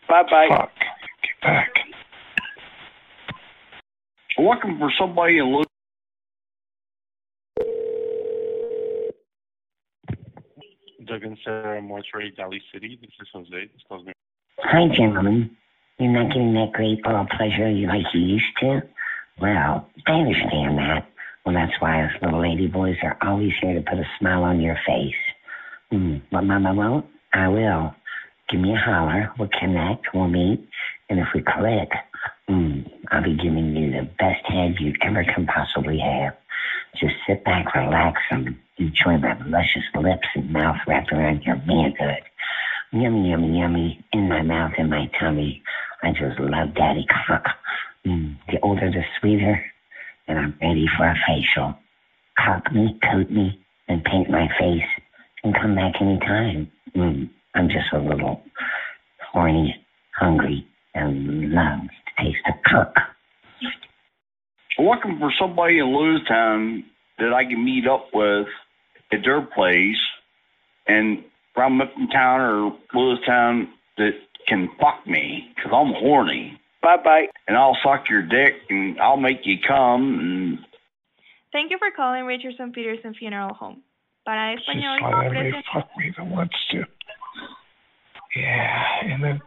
Bye bye. Fuck. Get back. I'm looking for somebody in Lew- Duggan's Serra Mortuary, City. This is Jose. This me. Hi, gentlemen. You're not getting that great oral pleasure like you used to? Well, I understand that. Well, that's why us little lady boys are always here to put a smile on your face. Hmm. What Mama won't, I will. Give me a holler. We'll connect. We'll meet. And if we click, hmm, I'll be giving you the best head you ever can possibly have. Just sit back, relax, and enjoy my luscious lips and mouth wrapped around your manhood. Yummy, yummy, yummy. In my mouth, in my tummy. I just love daddy cock. Mm, the older, the sweeter. And I'm ready for a facial. Cock me, coat me, and paint my face. And come back anytime. Mm, I'm just a little horny, hungry, and love to taste of cock. I'm looking for somebody in Lewistown that I can meet up with at their place and from Uptown or Lewistown that can fuck me because I'm horny. Bye bye. And I'll suck your dick and I'll make you come and Thank you for calling Richardson Peterson Funeral Home. Para Just español, let everybody fuck me that wants to. Yeah, and then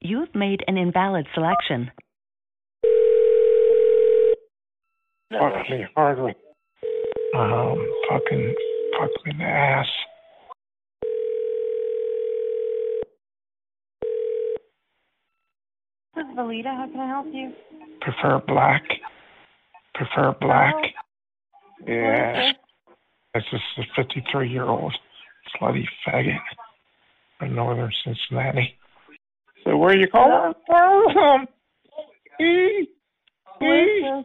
You've made an invalid selection. Fuck me hardly. Um, fucking fuck me in the ass. This is Valita. How can I help you? Prefer black. Prefer black. Yeah. This is a 53 year old slutty faggot from northern Cincinnati. So where are you calling from? E, e,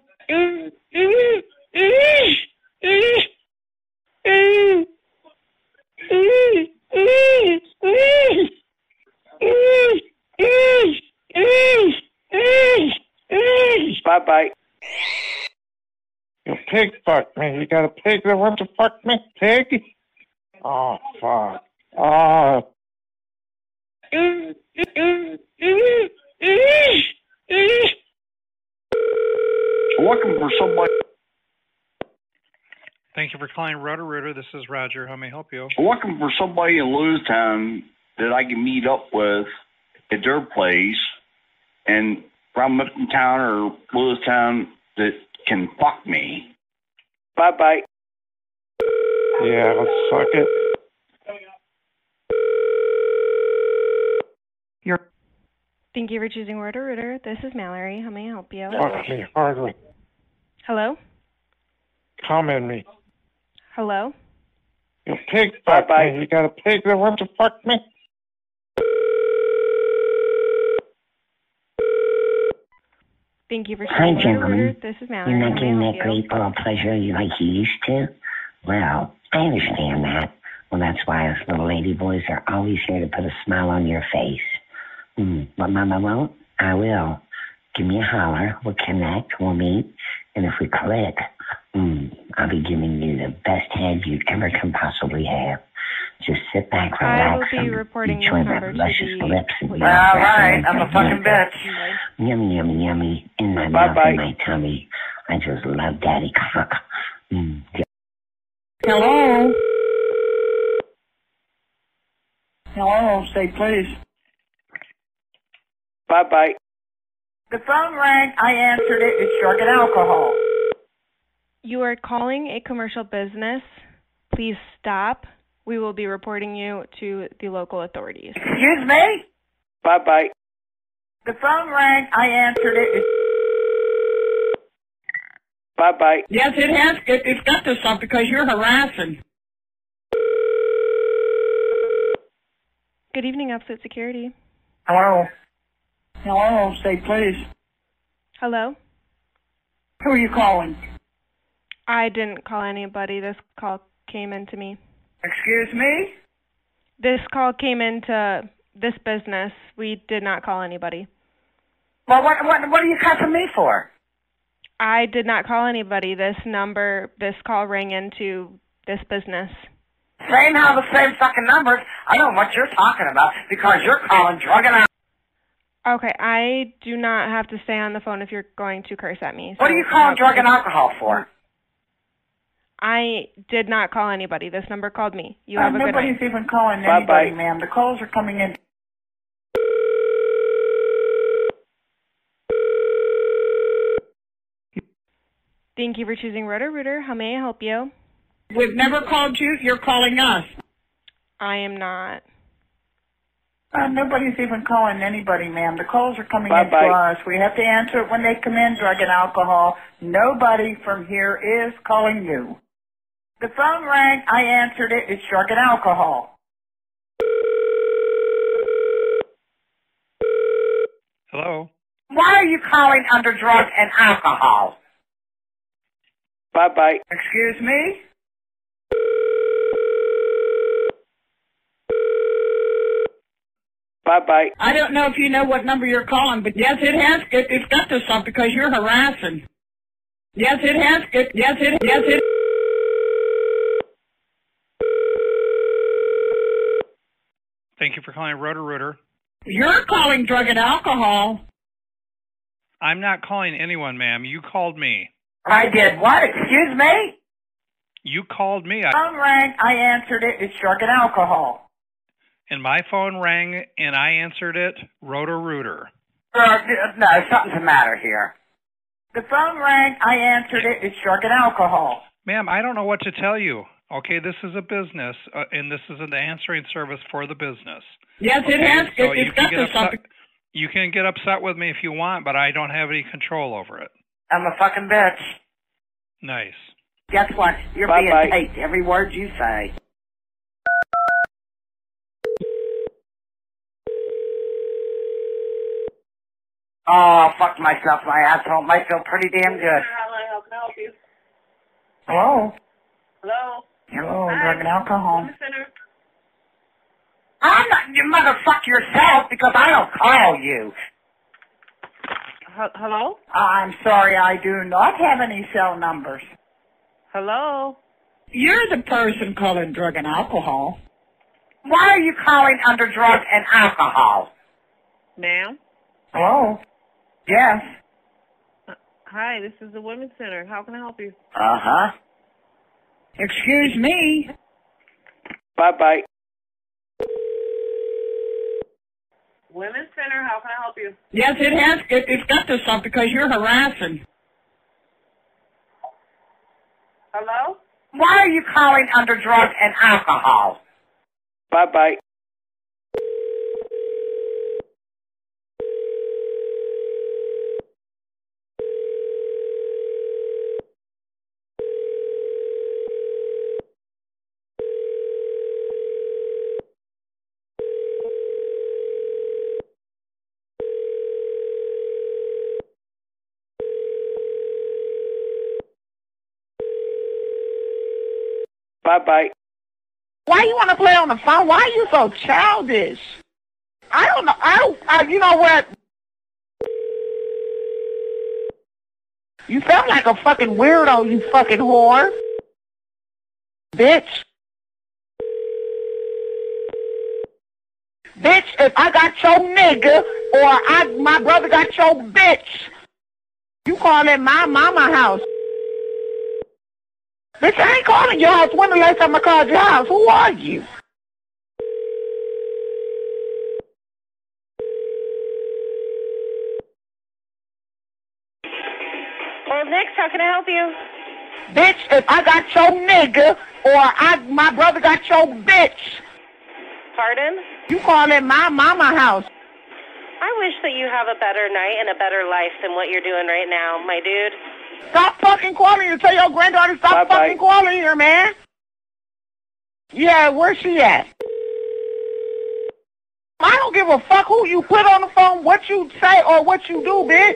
Bye bye. You pig fuck me. You got a pig that wants to fuck me? Pig? Oh, fuck. Oh. I'm looking for somebody. Thank you for calling Roto-Rooter. This is Roger. How may I help you? I'm looking for somebody in Lewistown that I can meet up with at their place and from Uptown or Lewistown that can fuck me. Bye bye. Yeah, let's suck it. You're Thank you for choosing Roto Rooter. This is Mallory. How may I help you? Fuck me hardly. Hello? Come in me. Hello? You pig fuck me. You got a pig that wants to fuck me? Thank you for Hi, choosing gentlemen. This is Mallory. You're not may I getting help that you? great oral pleasure you like you used to? Well, I understand that. Well, that's why us little lady boys are always here to put a smile on your face. Mm, what Mama won't, I will. Give me a holler. We'll connect. We'll meet. And if we click, mm, I'll be giving you the best head you ever can possibly have. Just sit back, I will relax, be and reporting enjoy number my to luscious the lips and police. your All right, and I'm a fucking breath. bitch. Yummy, yummy, yummy. In my Bye mouth bye. and my tummy. I just love daddy cock. Mm. Hello? Hello, say please. Bye bye. The phone rang. I answered it. It's drug and alcohol. You are calling a commercial business. Please stop. We will be reporting you to the local authorities. Excuse me? Bye bye. The phone rang. I answered it. It's Bye bye. Yes, it has. It, it's got to stop because you're harassing. Good evening, Upset Security. Hello? Hello, state police. Hello? Who are you calling? I didn't call anybody. This call came into me. Excuse me? This call came into this business. We did not call anybody. Well, what what what are you cussing me for? I did not call anybody. This number, this call rang into this business. Same how the same fucking numbers. I don't know what you're talking about because you're calling drug and. Okay, I do not have to stay on the phone if you're going to curse at me. What are you calling drug and alcohol for? I did not call anybody. This number called me. You Uh, have a good night. nobody's night. even calling Bye-bye. anybody, ma'am. The calls are coming in. Thank you for choosing Roto Rooter. How may I help you? We've never called you. You're calling us. I am not. Uh, nobody's even calling anybody, ma'am. The calls are coming in Bye-bye. to us. We have to answer it when they come in, drug and alcohol. Nobody from here is calling you. The phone rang. I answered it. It's drug and alcohol. Hello? Why are you calling under drug and alcohol? Bye bye. Excuse me? Bye bye. I don't know if you know what number you're calling, but yes, it has. It, it's got to stop because you're harassing. Yes, it has. It, yes, it. Yes, it. Thank you for calling Roto-Rooter. You're calling drug and alcohol. I'm not calling anyone, ma'am. You called me. I did what? Excuse me? You called me, I, Phone rang. I answered it. It's drug and alcohol. And my phone rang, and I answered it. Roto-Rooter. Uh, no, something's the matter here. The phone rang. I answered it. It's drug and alcohol. Ma'am, I don't know what to tell you. Okay, this is a business, uh, and this is an answering service for the business. Yes, it Okay, has. so It, you can get upset. stop. You can get upset with me if you want, but I don't have any control over it. I'm a fucking bitch. Nice. Guess what? You're Bye-bye. being taped. Every word you say. Oh, fuck myself, my asshole. Might feel pretty damn good. How can I help you? Hello? Hello? Hello, drug and alcohol. I'm not, you motherfuck yourself because I don't call you. Hello? Oh, I'm sorry, I do not have any cell numbers. Hello? You're the person calling drug and alcohol. Why are you calling under drug and alcohol? Ma'am? Hello? Yes. Hi, this is the Women's Center. How can I help you? Uh-huh. Excuse me. Bye bye. Women's Center, how can I help you? Yes, it has. It, it's got to stop because you're harassing. Hello? Why are you calling under drugs and alcohol? Bye bye bye. Bye. Why you want to play on the phone? Why are you so childish? I don't know. I don't. I, you know what? You sound like a fucking weirdo, you fucking whore. Bitch. Bitch, if I got your nigga or I my brother got your bitch, you call it my mama house. Bitch, I ain't calling your house. When the last time I called your house? Who are you? Well, next, how can I help you? Bitch, if I got your nigga or I my brother got your bitch, Pardon? you call it my mama house. I wish that you have a better night and a better life than what you're doing right now, my dude. Stop fucking calling her. Tell your granddaughter stop Bye-bye. fucking calling her, man. Yeah, where's she at? I don't give a fuck who you put on the phone, what you say, or what you do, bitch.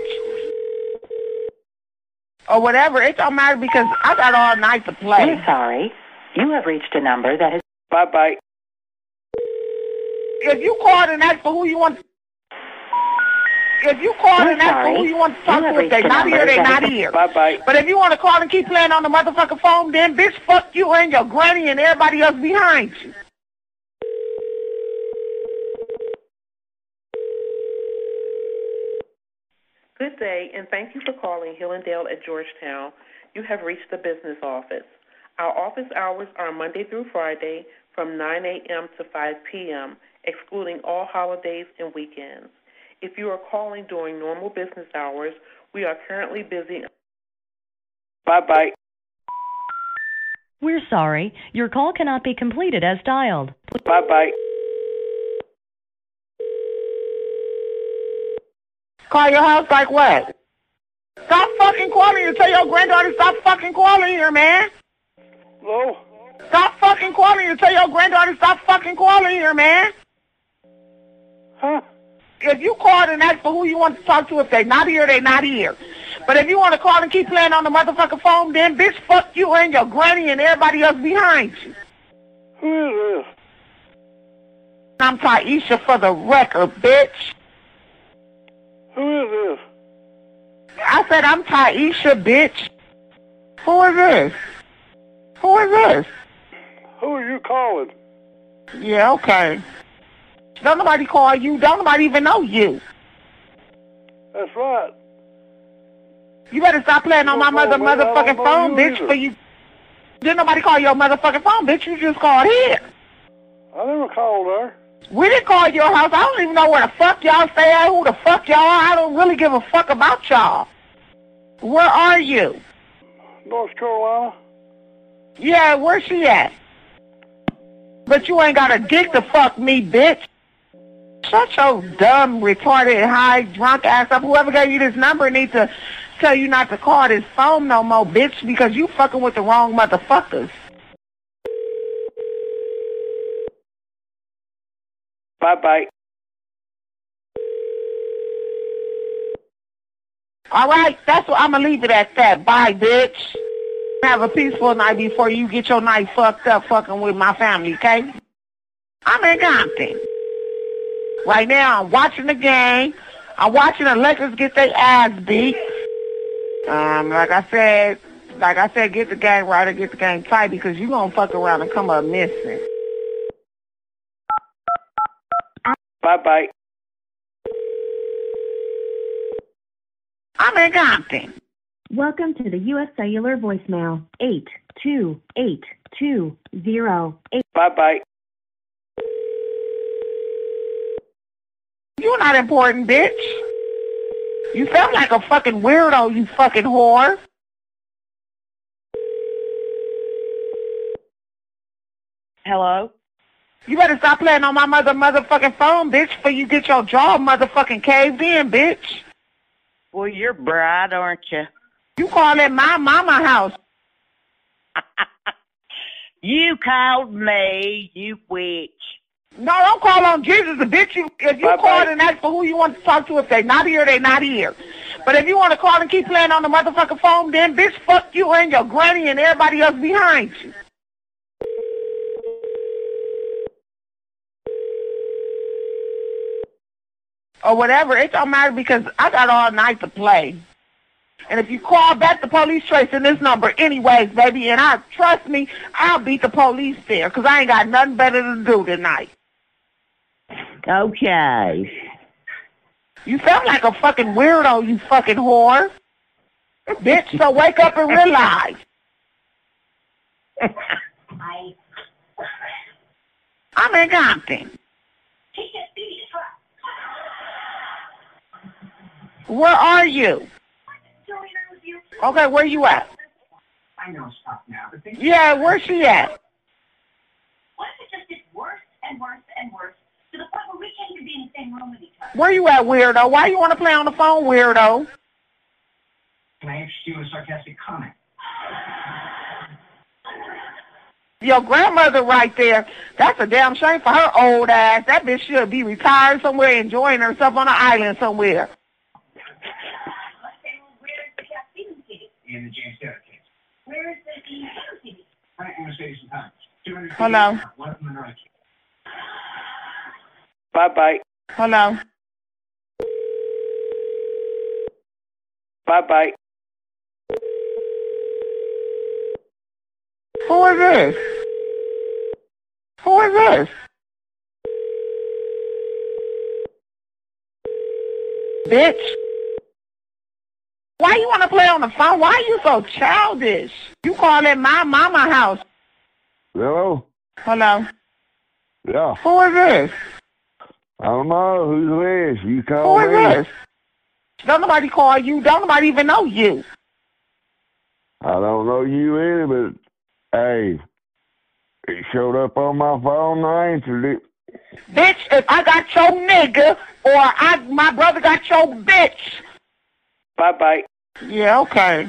Or whatever. It don't matter because I got all night to play. We're sorry. You have reached a number that is... Bye bye. If you called and asked for who you want, if you call We're and asked for who you want to talk You have to, if they reached not here, they that not here. Bye bye. But if you want to call and keep playing on the motherfucking phone, then bitch, fuck you and your granny and everybody else behind you. Good day, and thank you for calling Hillendale at Georgetown. You have reached the business office. Our office hours are Monday through Friday from 9 a.m. to 5 p.m., excluding all holidays and weekends. If you are calling during normal business hours, we are currently busy. Bye bye. We're sorry. Your call cannot be completed as dialed. Bye bye. Call your house like what? Stop fucking calling her. Tell your granddaughter stop fucking calling here, man. Hello? Stop fucking calling her. Tell your granddaughter stop fucking calling here, man. Huh? If you called and asked for who you want to talk to, if they not here, they not here. But if you want to call and keep playing on the motherfucking phone, then bitch, fuck you and your granny and everybody else behind you. Who is this? I'm Taisha for the record, bitch. Who is this? I said I'm Taisha, bitch. Who is this? Who is this? Who are you calling? Yeah, okay. Don't nobody call you. Don't nobody even know you. That's right. You better stop playing on my mother call me. I don't motherfucking phone, bitch, either. for you. Didn't nobody call your motherfucking phone, bitch. You just called here. I never called her. We didn't call your house. I don't even know where the fuck y'all stay at, who the fuck y'all are. I don't really give a fuck about y'all. Where are you? North Carolina. Yeah, where's she at? But you ain't got a dick to fuck me, bitch. Shut your dumb, retarded, high, drunk ass up. Whoever gave you this number needs to tell you not to call this phone no more, bitch, because you fucking with the wrong motherfuckers. Bye bye. All right, that's what I'm gonna leave it at that. Bye, bitch. Have a peaceful night before you get your night fucked up fucking with my family, okay? I'm in Compton. Right now, I'm watching the game. I'm watching the Lakers get their ass beat. Um, like I said, like I said, get the game right or get the game tight because you gonna fuck around and come up missing. Bye bye. I'm in Compton. Welcome to the U.S. Cellular voicemail. 82820. Bye bye. You're not important, bitch. You sound like a fucking weirdo, you fucking whore. Hello? You better stop playing on my mother motherfucking phone, bitch, before you get your jaw motherfucking caved in, bitch. Well, you're bright, aren't you? You call it my mama house. You called me, you witch. No, don't call on Jesus, the bitch. You, if you call and ask for who you want to talk to, if they not here, they not here. But if you want to call and keep playing on the motherfucking phone, then bitch, fuck you and your granny and everybody else behind you. Or whatever, it don't matter because I got all night to play. And if you call back the police tracing this number anyways, baby, and I trust me, I'll beat the police there because I ain't got nothing better to do tonight. Okay. You sound like a fucking weirdo, you fucking whore. Bitch, so wake up and realize. I'm in Compton. Where are you? Okay, where are you at? I know stop now, Yeah, where's she at? What if it just gets worse and worse and worse the point where we can't even be in the same room with each other? Where you at, weirdo? Why you want to play on the phone, weirdo? Can I interest you in a sarcastic comment? Your grandmother right there, that's a damn shame for her old ass. That bitch should be retired somewhere enjoying herself on an island somewhere. In the James Taylor case. Where is the the I'm going to say you some times. Hello? One of them in right. Bye bye. Hello? Bye bye. Who is this? Who is this? Bitch. Why you want to play on the phone? Why are you so childish? You call it my mama house. Hello? Hello? Yeah. Who is this? I don't know. Who's this? You Who call is me? this? Don't nobody call you. Don't nobody even know you. I don't know you either, but hey, it showed up on my phone and I answered it. Bitch, if I got your nigga or I my brother got your bitch. Bye bye. Yeah, okay.